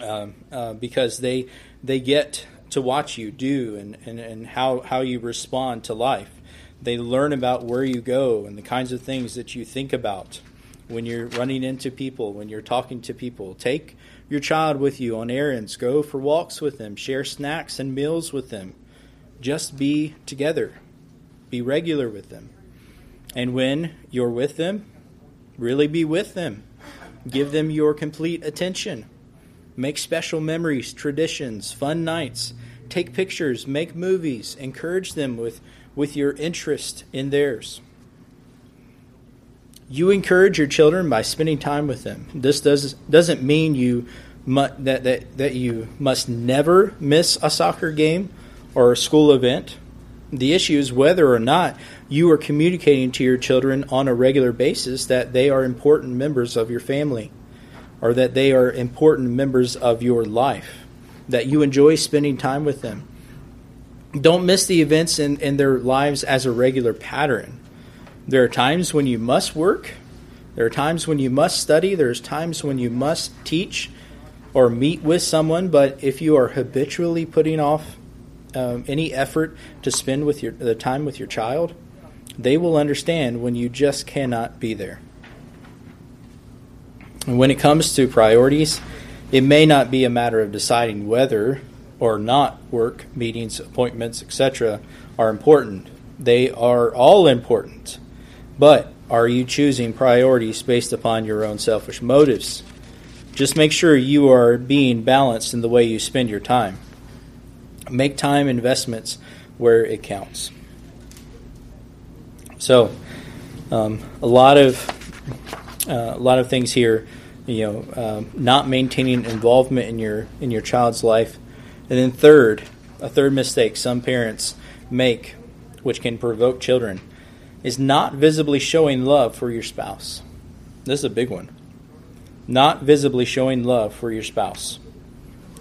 [SPEAKER 1] um, uh, because they they get to watch you do and, and, and how, how you respond to life. They learn about where you go and the kinds of things that you think about when you're running into people, when you're talking to people. Take your child with you on errands. Go for walks with them. Share snacks and meals with them. Just be together. Be regular with them. And when you're with them, really be with them. Give them your complete attention. Make special memories, traditions, fun nights. Take pictures, make movies. Encourage them with, with your interest in theirs. You encourage your children by spending time with them. This does, doesn't mean you mu- that, that, that you must never miss a soccer game or a school event. The issue is whether or not you are communicating to your children on a regular basis that they are important members of your family or that they are important members of your life, that you enjoy spending time with them. Don't miss the events in, in their lives as a regular pattern. There are times when you must work. There are times when you must study. There's times when you must teach or meet with someone. But if you are habitually putting off um, any effort to spend with your the time with your child, they will understand when you just cannot be there. And when it comes to priorities, it may not be a matter of deciding whether or not work, meetings, appointments, etc., are important. They are all important. But are you choosing priorities based upon your own selfish motives? Just make sure you are being balanced in the way you spend your time. Make time investments where it counts. So, um, a lot of uh, a lot of things here. You know, um, not maintaining involvement in your in your child's life, and then third, a third mistake some parents make, which can provoke children, is not visibly showing love for your spouse. This is a big one. Not visibly showing love for your spouse.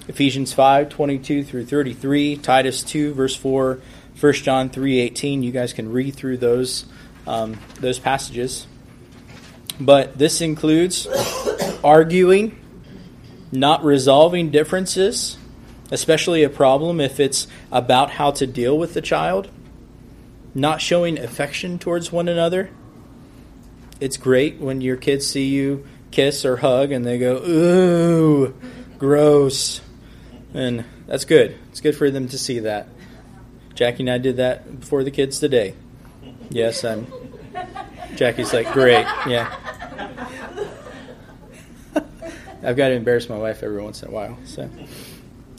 [SPEAKER 1] Ephesians 5 22 through 33, Titus 2, verse 4, 1 John 3 18. You guys can read through those, um, those passages. But this includes arguing, not resolving differences, especially a problem if it's about how to deal with the child, not showing affection towards one another. It's great when your kids see you kiss or hug and they go, ooh, gross. And that's good. It's good for them to see that. Jackie and I did that before the kids today. Yes, I'm. Jackie's like, great, yeah. I've got to embarrass my wife every once in a while. So,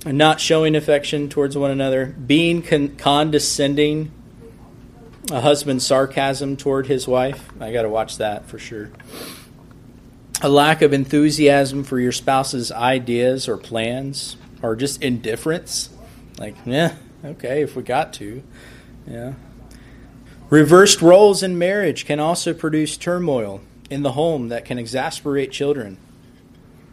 [SPEAKER 1] not showing affection towards one another, being con- condescending, a husband's sarcasm toward his wife. I got to watch that for sure. A lack of enthusiasm for your spouse's ideas or plans, or just indifference. Like, yeah, okay, if we got to. Yeah. Reversed roles in marriage can also produce turmoil in the home that can exasperate children.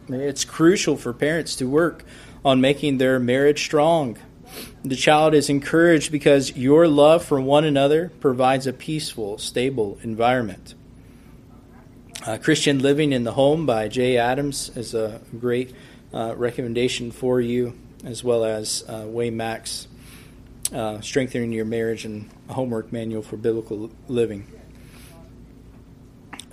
[SPEAKER 1] It's crucial for parents to work on making their marriage strong. The child is encouraged because your love for one another provides a peaceful, stable environment. Uh, Christian Living in the Home by Jay Adams is a great recommendation for you, as well as uh, Wayne Mack's uh, Strengthening Your Marriage and Homework Manual for Biblical Living.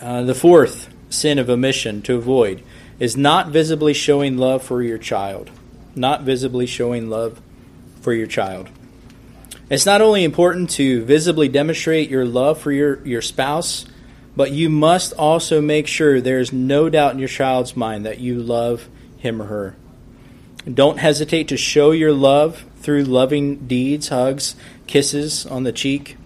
[SPEAKER 1] Uh, the fourth sin of omission to avoid is not visibly showing love for your child. Not visibly showing love for your child. It's not only important to visibly demonstrate your love for your, your spouse, but you must also make sure there's no doubt in your child's mind that you love him or her. Don't hesitate to show your love through loving deeds, hugs, kisses on the cheek.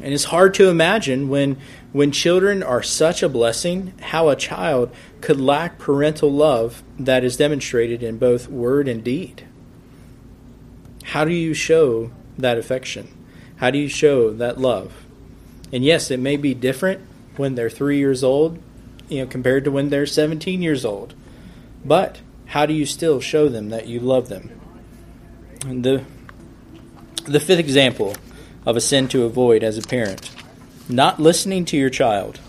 [SPEAKER 1] And it's hard to imagine when when children are such a blessing, how a child could lack parental love that is demonstrated in both word and deed. How do you show that affection? How do you show that love? And yes, it may be different when they're three years old, you know, compared to when they're 17 years old. But how do you still show them that you love them? And the the fifth example of a sin to avoid as a parent not listening to your child,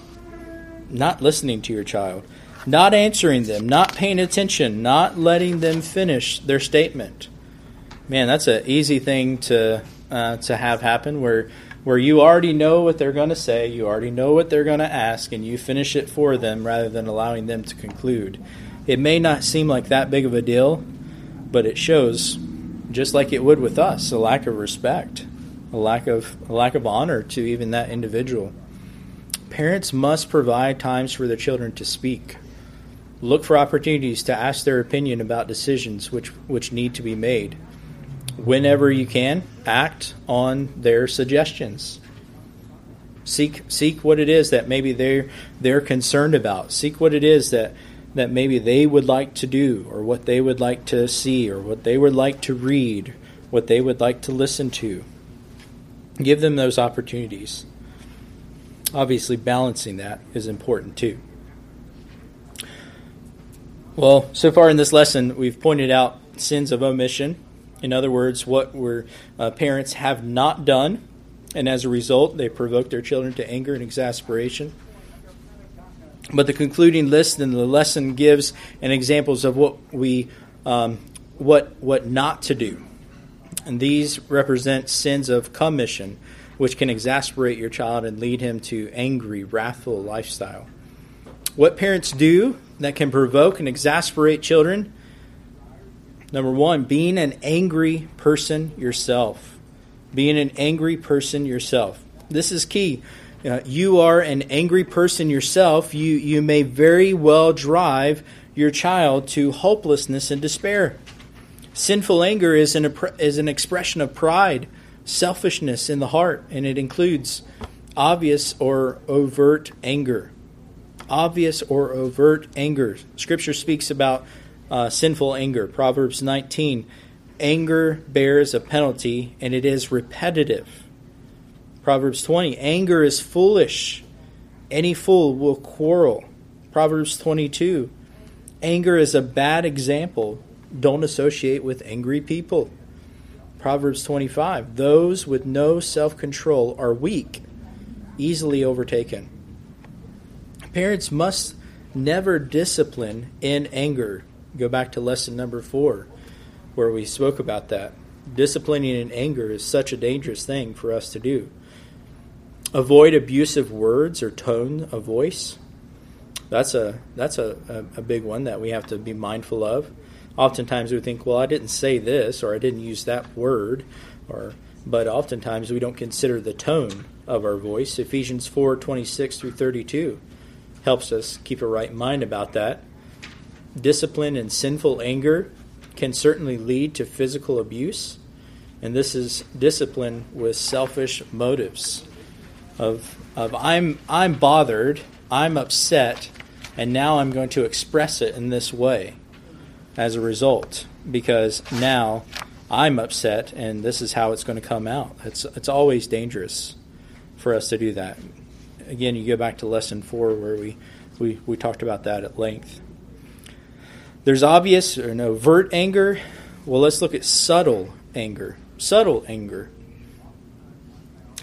[SPEAKER 1] not listening to your child, not answering them, not paying attention, not letting them finish their statement. Man, that's an easy thing to uh, to have happen where where you already know what they're going to say, you already know what they're going to ask, and you finish it for them rather than allowing them to conclude. It may not seem like that big of a deal, but it shows, just like it would with us, a lack of respect a lack of a lack of honor to even that individual. Parents must provide times for their children to speak. Look for opportunities to ask their opinion about decisions which which need to be made. Whenever you can, act on their suggestions. Seek seek what it is that maybe they're they're concerned about. Seek what it is that that maybe they would like to do or what they would like to see or what they would like to read, what they would like to listen to. Give them those opportunities. Obviously, balancing that is important too. Well, so far in this lesson, we've pointed out sins of omission. In other words, what were uh, parents have not done, and as a result, they provoke their children to anger and exasperation. But the concluding list in the lesson gives an examples of what we um, what what not to do and these represent sins of commission, which can exasperate your child and lead him to angry, wrathful lifestyle. What parents do that can provoke and exasperate children Number one, being an angry person yourself. Being an angry person yourself. This is key. Uh, you are an angry person yourself. You, you may very well drive your child to hopelessness and despair. Sinful anger is an, is an expression of pride, selfishness in the heart, and it includes obvious or overt anger. Obvious or overt anger. Scripture speaks about uh, sinful anger. Proverbs 19 Anger bears a penalty, and it is repetitive. Proverbs 20 Anger is foolish. Any fool will quarrel. Proverbs 22 Anger is a bad example. Don't associate with angry people. Proverbs 25 Those with no self control are weak, easily overtaken. Parents must never discipline in anger. Go back to lesson number four, where we spoke about that. Disciplining in anger is such a dangerous thing for us to do. Avoid abusive words or tone of voice. That's a that's a, a, a big one that we have to be mindful of. Oftentimes we think, well, I didn't say this or I didn't use that word, or but oftentimes we don't consider the tone of our voice. Ephesians four twenty six through thirty two helps us keep a right mind about that. Discipline and sinful anger can certainly lead to physical abuse, and this is discipline with selfish motives of of I'm I'm bothered, I'm upset, and now I'm going to express it in this way as a result because now I'm upset and this is how it's going to come out. It's it's always dangerous for us to do that. Again, you go back to lesson 4 where we we, we talked about that at length. There's obvious or no overt anger. Well, let's look at subtle anger. Subtle anger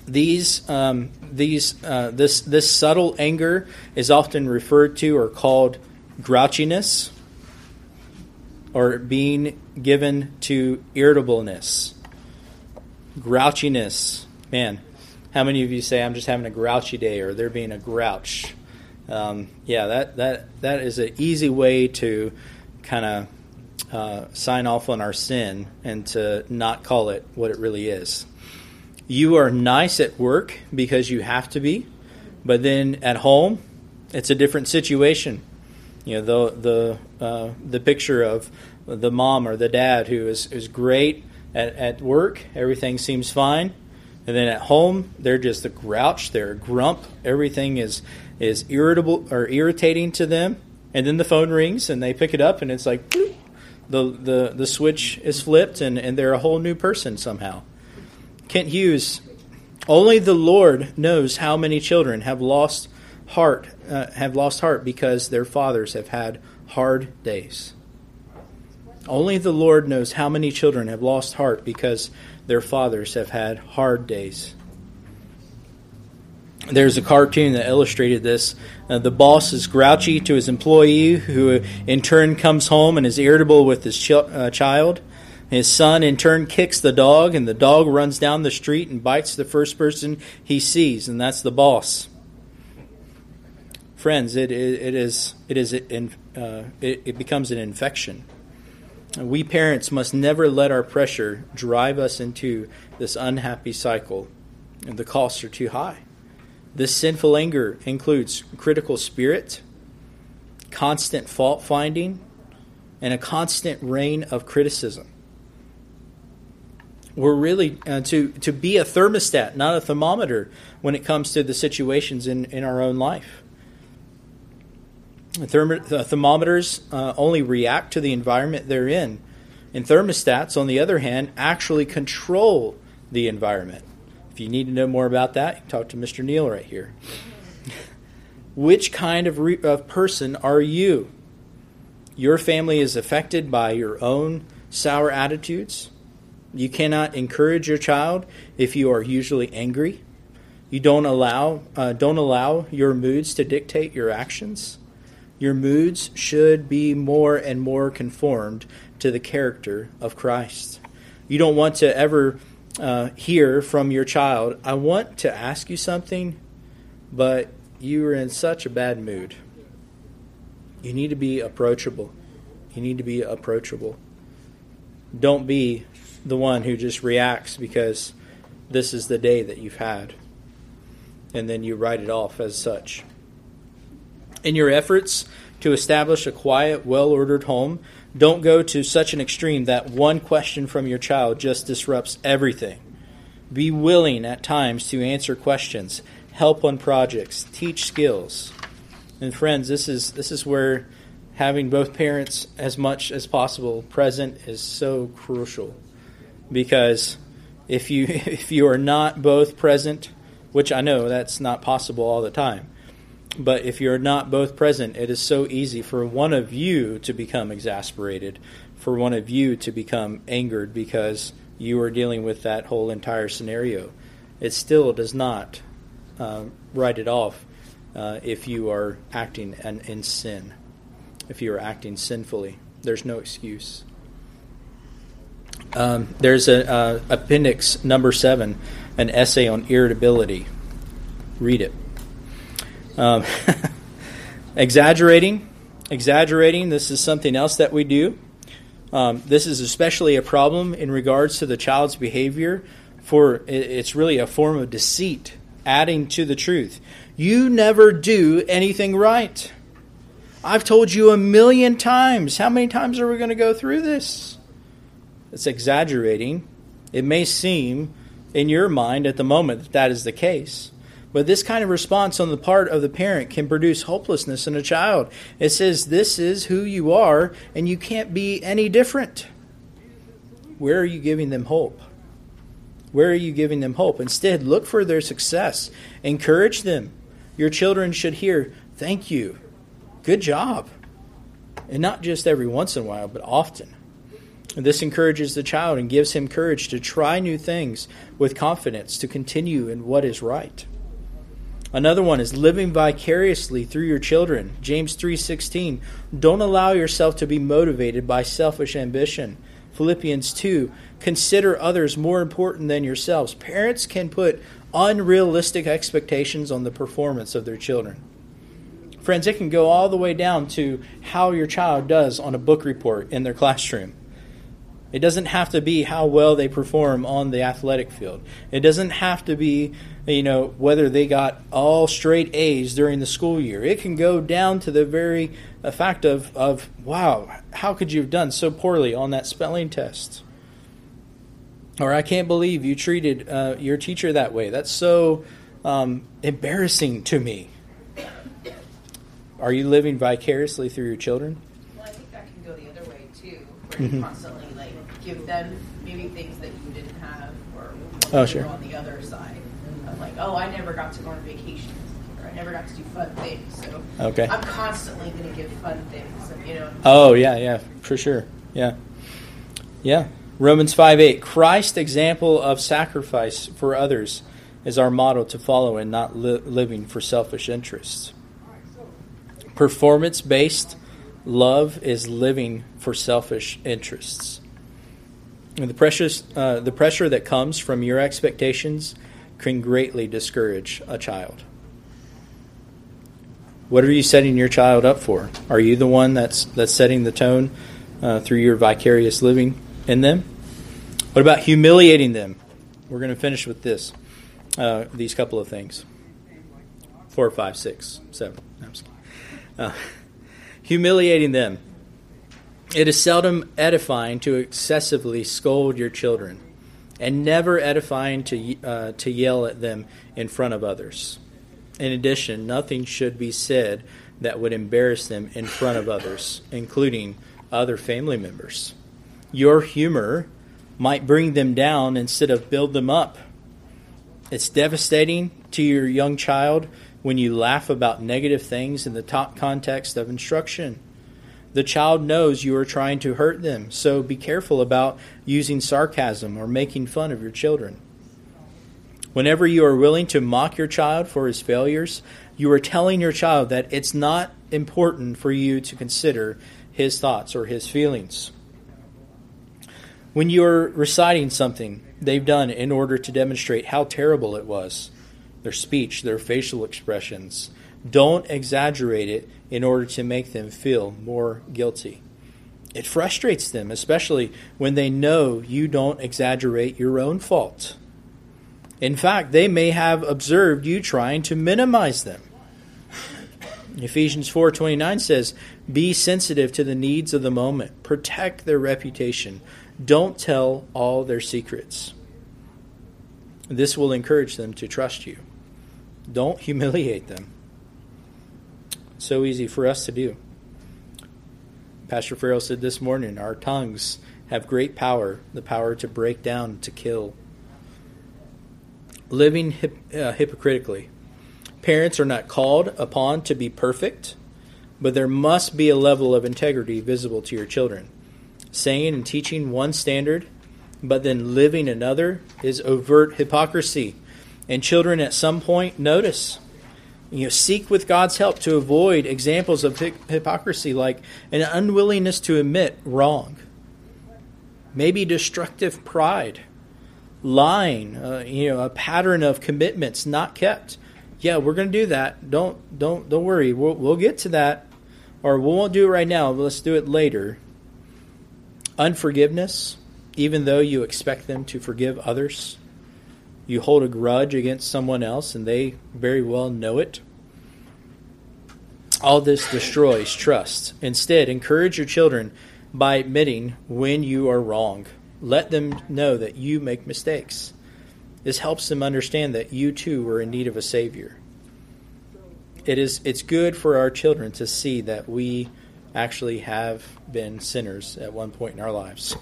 [SPEAKER 1] these um, these uh, this this subtle anger is often referred to or called grouchiness or being given to irritableness. Grouchiness. Man how many of you say i'm just having a grouchy day or they're being a grouch um, yeah that that that is an easy way to kind of uh, sign off on our sin and to not call it what it really is you are nice at work because you have to be, but then at home, it's a different situation. You know the the uh, the picture of the mom or the dad who is is great at, at work, everything seems fine, and then at home they're just a grouch, they're a grump, everything is is irritable or irritating to them, and then the phone rings and they pick it up and it's like the the the switch is flipped and, and they're a whole new person somehow. Kent Hughes, only the Lord knows how many children have lost heart, uh, have lost heart because their fathers have had hard days. Only the Lord knows how many children have lost heart because their fathers have had hard days. There's a cartoon that illustrated this. Uh, the boss is grouchy to his employee, who in turn comes home and is irritable with his ch- uh, child. His son, in turn, kicks the dog, and the dog runs down the street and bites the first person he sees, and that's the boss. Friends, it, it, is it is uh, it, it becomes an infection. We parents must never let our pressure drive us into this unhappy cycle, and the costs are too high. This sinful anger includes critical spirit, constant fault finding, and a constant rain of criticism we're really uh, to to be a thermostat, not a thermometer, when it comes to the situations in in our own life. Therm- the thermometers uh, only react to the environment they're in, and thermostats, on the other hand, actually control the environment. If you need to know more about that, talk to Mr. Neal right here. Which kind of, re- of person are you? Your family is affected by your own sour attitudes you cannot encourage your child if you are usually angry. You don't allow uh, don't allow your moods to dictate your actions. Your moods should be more and more conformed to the character of Christ. You don't want to ever uh, hear from your child, "I want to ask you something, but you are in such a bad mood." You need to be approachable. You need to be approachable. Don't be the one who just reacts because this is the day that you've had. And then you write it off as such. In your efforts to establish a quiet, well ordered home, don't go to such an extreme that one question from your child just disrupts everything. Be willing at times to answer questions, help on projects, teach skills. And friends, this is this is where having both parents as much as possible present is so crucial. Because if you if you are not both present, which I know that's not possible all the time, but if you're not both present, it is so easy for one of you to become exasperated, for one of you to become angered because you are dealing with that whole entire scenario. It still does not uh, write it off uh, if you are acting in, in sin, if you are acting sinfully. There's no excuse. Um, there's a uh, appendix number seven, an essay on irritability. Read it. Um, exaggerating, exaggerating. This is something else that we do. Um, this is especially a problem in regards to the child's behavior, for it's really a form of deceit, adding to the truth. You never do anything right. I've told you a million times. How many times are we going to go through this? It's exaggerating. It may seem in your mind at the moment that that is the case. But this kind of response on the part of the parent can produce hopelessness in a child. It says, This is who you are, and you can't be any different. Where are you giving them hope? Where are you giving them hope? Instead, look for their success. Encourage them. Your children should hear, Thank you. Good job. And not just every once in a while, but often. This encourages the child and gives him courage to try new things with confidence, to continue in what is right. Another one is living vicariously through your children. James 3:16. Don't allow yourself to be motivated by selfish ambition. Philippians 2. Consider others more important than yourselves. Parents can put unrealistic expectations on the performance of their children. Friends, it can go all the way down to how your child does on a book report in their classroom. It doesn't have to be how well they perform on the athletic field. It doesn't have to be, you know, whether they got all straight A's during the school year. It can go down to the very uh, fact of, of wow, how could you have done so poorly on that spelling test? Or I can't believe you treated uh, your teacher that way. That's so um, embarrassing to me. Are you living vicariously through your children?
[SPEAKER 4] Well, I think that can go the other way too, where mm-hmm. constantly give them maybe things that you didn't have, or
[SPEAKER 1] oh, sure.
[SPEAKER 4] on the other side. Of like, oh, I never got to go on vacation, or I never got to do fun things. So
[SPEAKER 1] okay.
[SPEAKER 4] I'm constantly going to give fun things, you know.
[SPEAKER 1] Oh yeah, yeah, for sure, yeah, yeah. Romans five eight. Christ's example of sacrifice for others is our model to follow, and not li- living for selfish interests. Performance based love is living for selfish interests. And the precious, uh, the pressure that comes from your expectations can greatly discourage a child. What are you setting your child up for? Are you the one that's that's setting the tone uh, through your vicarious living in them? What about humiliating them? We're going to finish with this. Uh, these couple of things. Four, five, six, seven. Uh, humiliating them. It is seldom edifying to excessively scold your children, and never edifying to, uh, to yell at them in front of others. In addition, nothing should be said that would embarrass them in front of others, including other family members. Your humor might bring them down instead of build them up. It's devastating to your young child when you laugh about negative things in the top context of instruction. The child knows you are trying to hurt them, so be careful about using sarcasm or making fun of your children. Whenever you are willing to mock your child for his failures, you are telling your child that it's not important for you to consider his thoughts or his feelings. When you are reciting something they've done in order to demonstrate how terrible it was, their speech, their facial expressions, don't exaggerate it in order to make them feel more guilty. It frustrates them, especially when they know you don't exaggerate your own fault. In fact, they may have observed you trying to minimize them. Ephesians 4:29 says, "Be sensitive to the needs of the moment. Protect their reputation. Don't tell all their secrets." This will encourage them to trust you. Don't humiliate them. So easy for us to do. Pastor Farrell said this morning, our tongues have great power, the power to break down, to kill. Living hip, uh, hypocritically. Parents are not called upon to be perfect, but there must be a level of integrity visible to your children. Saying and teaching one standard, but then living another is overt hypocrisy. And children at some point notice. You know, seek with God's help to avoid examples of hypocrisy like an unwillingness to admit wrong, maybe destructive pride, lying, uh, you know, a pattern of commitments not kept. Yeah, we're going to do that. Don't don't don't worry. We'll we'll get to that, or we won't do it right now. Let's do it later. Unforgiveness, even though you expect them to forgive others you hold a grudge against someone else and they very well know it. All this destroys trust. Instead, encourage your children by admitting when you are wrong. Let them know that you make mistakes. This helps them understand that you too are in need of a Savior. It is it's good for our children to see that we actually have been sinners at one point in our lives.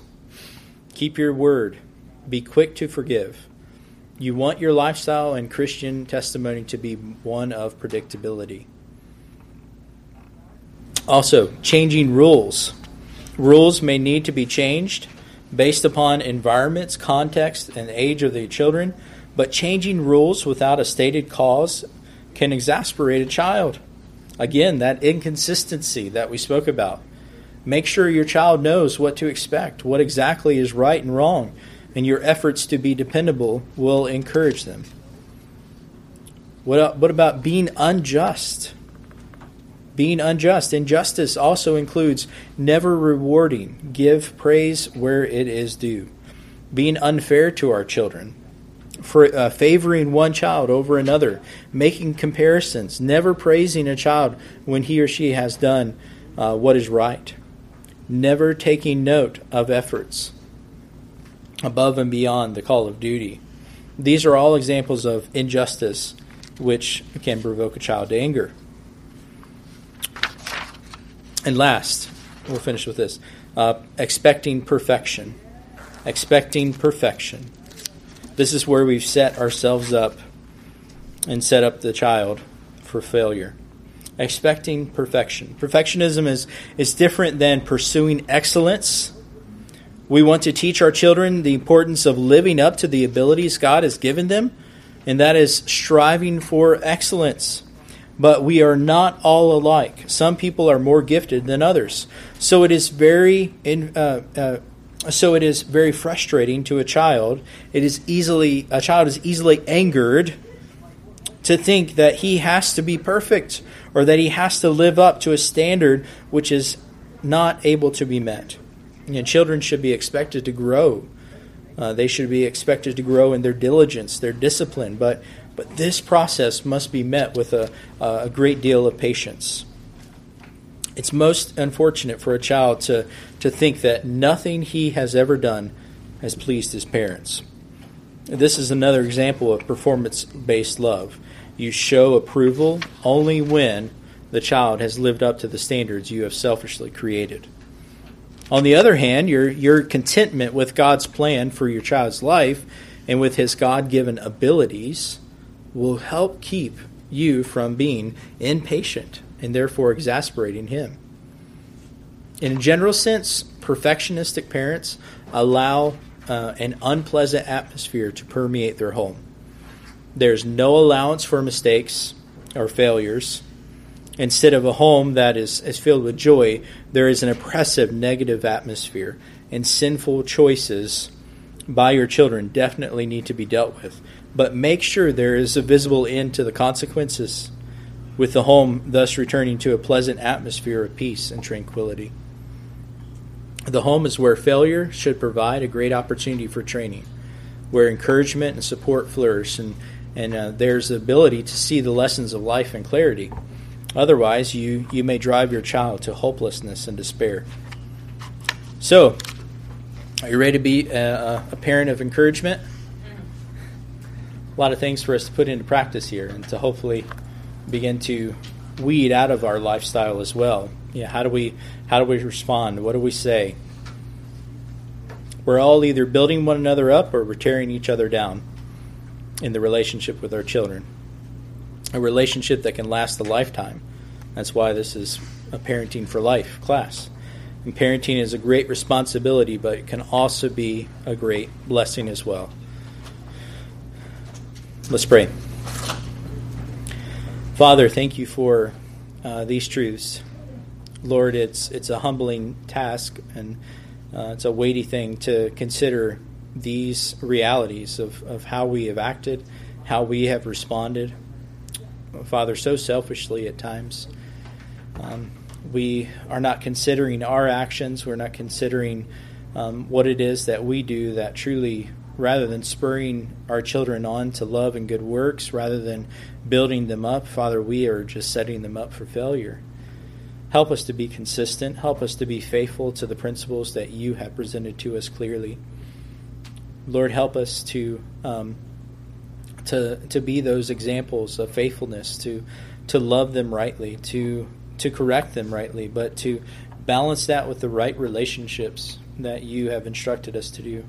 [SPEAKER 1] Keep your word. Be quick to forgive. You want your lifestyle and Christian testimony to be one of predictability. Also, changing rules. Rules may need to be changed based upon environments, context, and age of the children, but changing rules without a stated cause can exasperate a child. Again, that inconsistency that we spoke about. Make sure your child knows what to expect, what exactly is right and wrong and your efforts to be dependable will encourage them. What, what about being unjust? Being unjust. Injustice also includes never rewarding, give praise where it is due. Being unfair to our children, for, uh, favoring one child over another, making comparisons, never praising a child when he or she has done uh, what is right, never taking note of efforts above and beyond the call of duty. These are all examples of injustice which can provoke a child to anger. And last, we'll finish with this uh, expecting perfection. Expecting perfection. This is where we've set ourselves up and set up the child for failure. Expecting perfection. Perfectionism is, is different than pursuing excellence we want to teach our children the importance of living up to the abilities God has given them, and that is striving for excellence. But we are not all alike. Some people are more gifted than others. So it is very uh, uh, so it is very frustrating to a child. It is easily a child is easily angered to think that he has to be perfect or that he has to live up to a standard which is not able to be met. You know, children should be expected to grow. Uh, they should be expected to grow in their diligence, their discipline, but but this process must be met with a, a great deal of patience. It's most unfortunate for a child to, to think that nothing he has ever done has pleased his parents. This is another example of performance based love. You show approval only when the child has lived up to the standards you have selfishly created. On the other hand, your, your contentment with God's plan for your child's life and with his God given abilities will help keep you from being impatient and therefore exasperating him. In a general sense, perfectionistic parents allow uh, an unpleasant atmosphere to permeate their home. There's no allowance for mistakes or failures Instead of a home that is, is filled with joy, there is an oppressive negative atmosphere, and sinful choices by your children definitely need to be dealt with. But make sure there is a visible end to the consequences, with the home thus returning to a pleasant atmosphere of peace and tranquility. The home is where failure should provide a great opportunity for training, where encouragement and support flourish, and, and uh, there's the ability to see the lessons of life in clarity. Otherwise, you, you may drive your child to hopelessness and despair. So, are you ready to be a, a parent of encouragement? A lot of things for us to put into practice here and to hopefully begin to weed out of our lifestyle as well. Yeah, how do we how do we respond? What do we say? We're all either building one another up or we're tearing each other down in the relationship with our children. A relationship that can last a lifetime. That's why this is a parenting for life class. And parenting is a great responsibility, but it can also be a great blessing as well. Let's pray. Father, thank you for uh, these truths. Lord, it's it's a humbling task and uh, it's a weighty thing to consider these realities of, of how we have acted, how we have responded. Father, so selfishly at times. Um, we are not considering our actions. We're not considering um, what it is that we do that truly, rather than spurring our children on to love and good works, rather than building them up, Father, we are just setting them up for failure. Help us to be consistent. Help us to be faithful to the principles that you have presented to us clearly. Lord, help us to um, to to be those examples of faithfulness, to to love them rightly, to to correct them rightly, but to balance that with the right relationships that you have instructed us to do.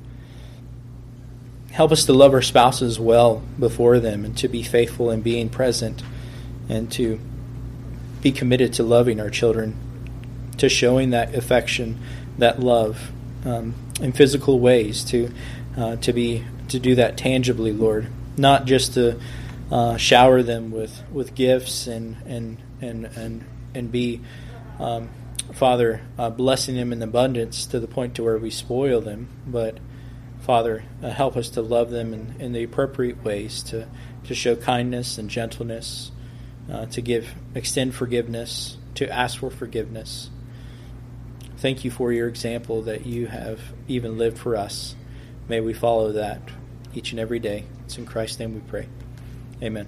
[SPEAKER 1] Help us to love our spouses well before them and to be faithful in being present and to be committed to loving our children, to showing that affection, that love um, in physical ways, to uh, to be to do that tangibly, Lord, not just to uh, shower them with, with gifts and and and and and be, um, Father, uh, blessing them in abundance to the point to where we spoil them. But, Father, uh, help us to love them in, in the appropriate ways, to, to show kindness and gentleness, uh, to give, extend forgiveness, to ask for forgiveness. Thank you for your example that you have even lived for us. May we follow that each and every day. It's in Christ's name we pray. Amen.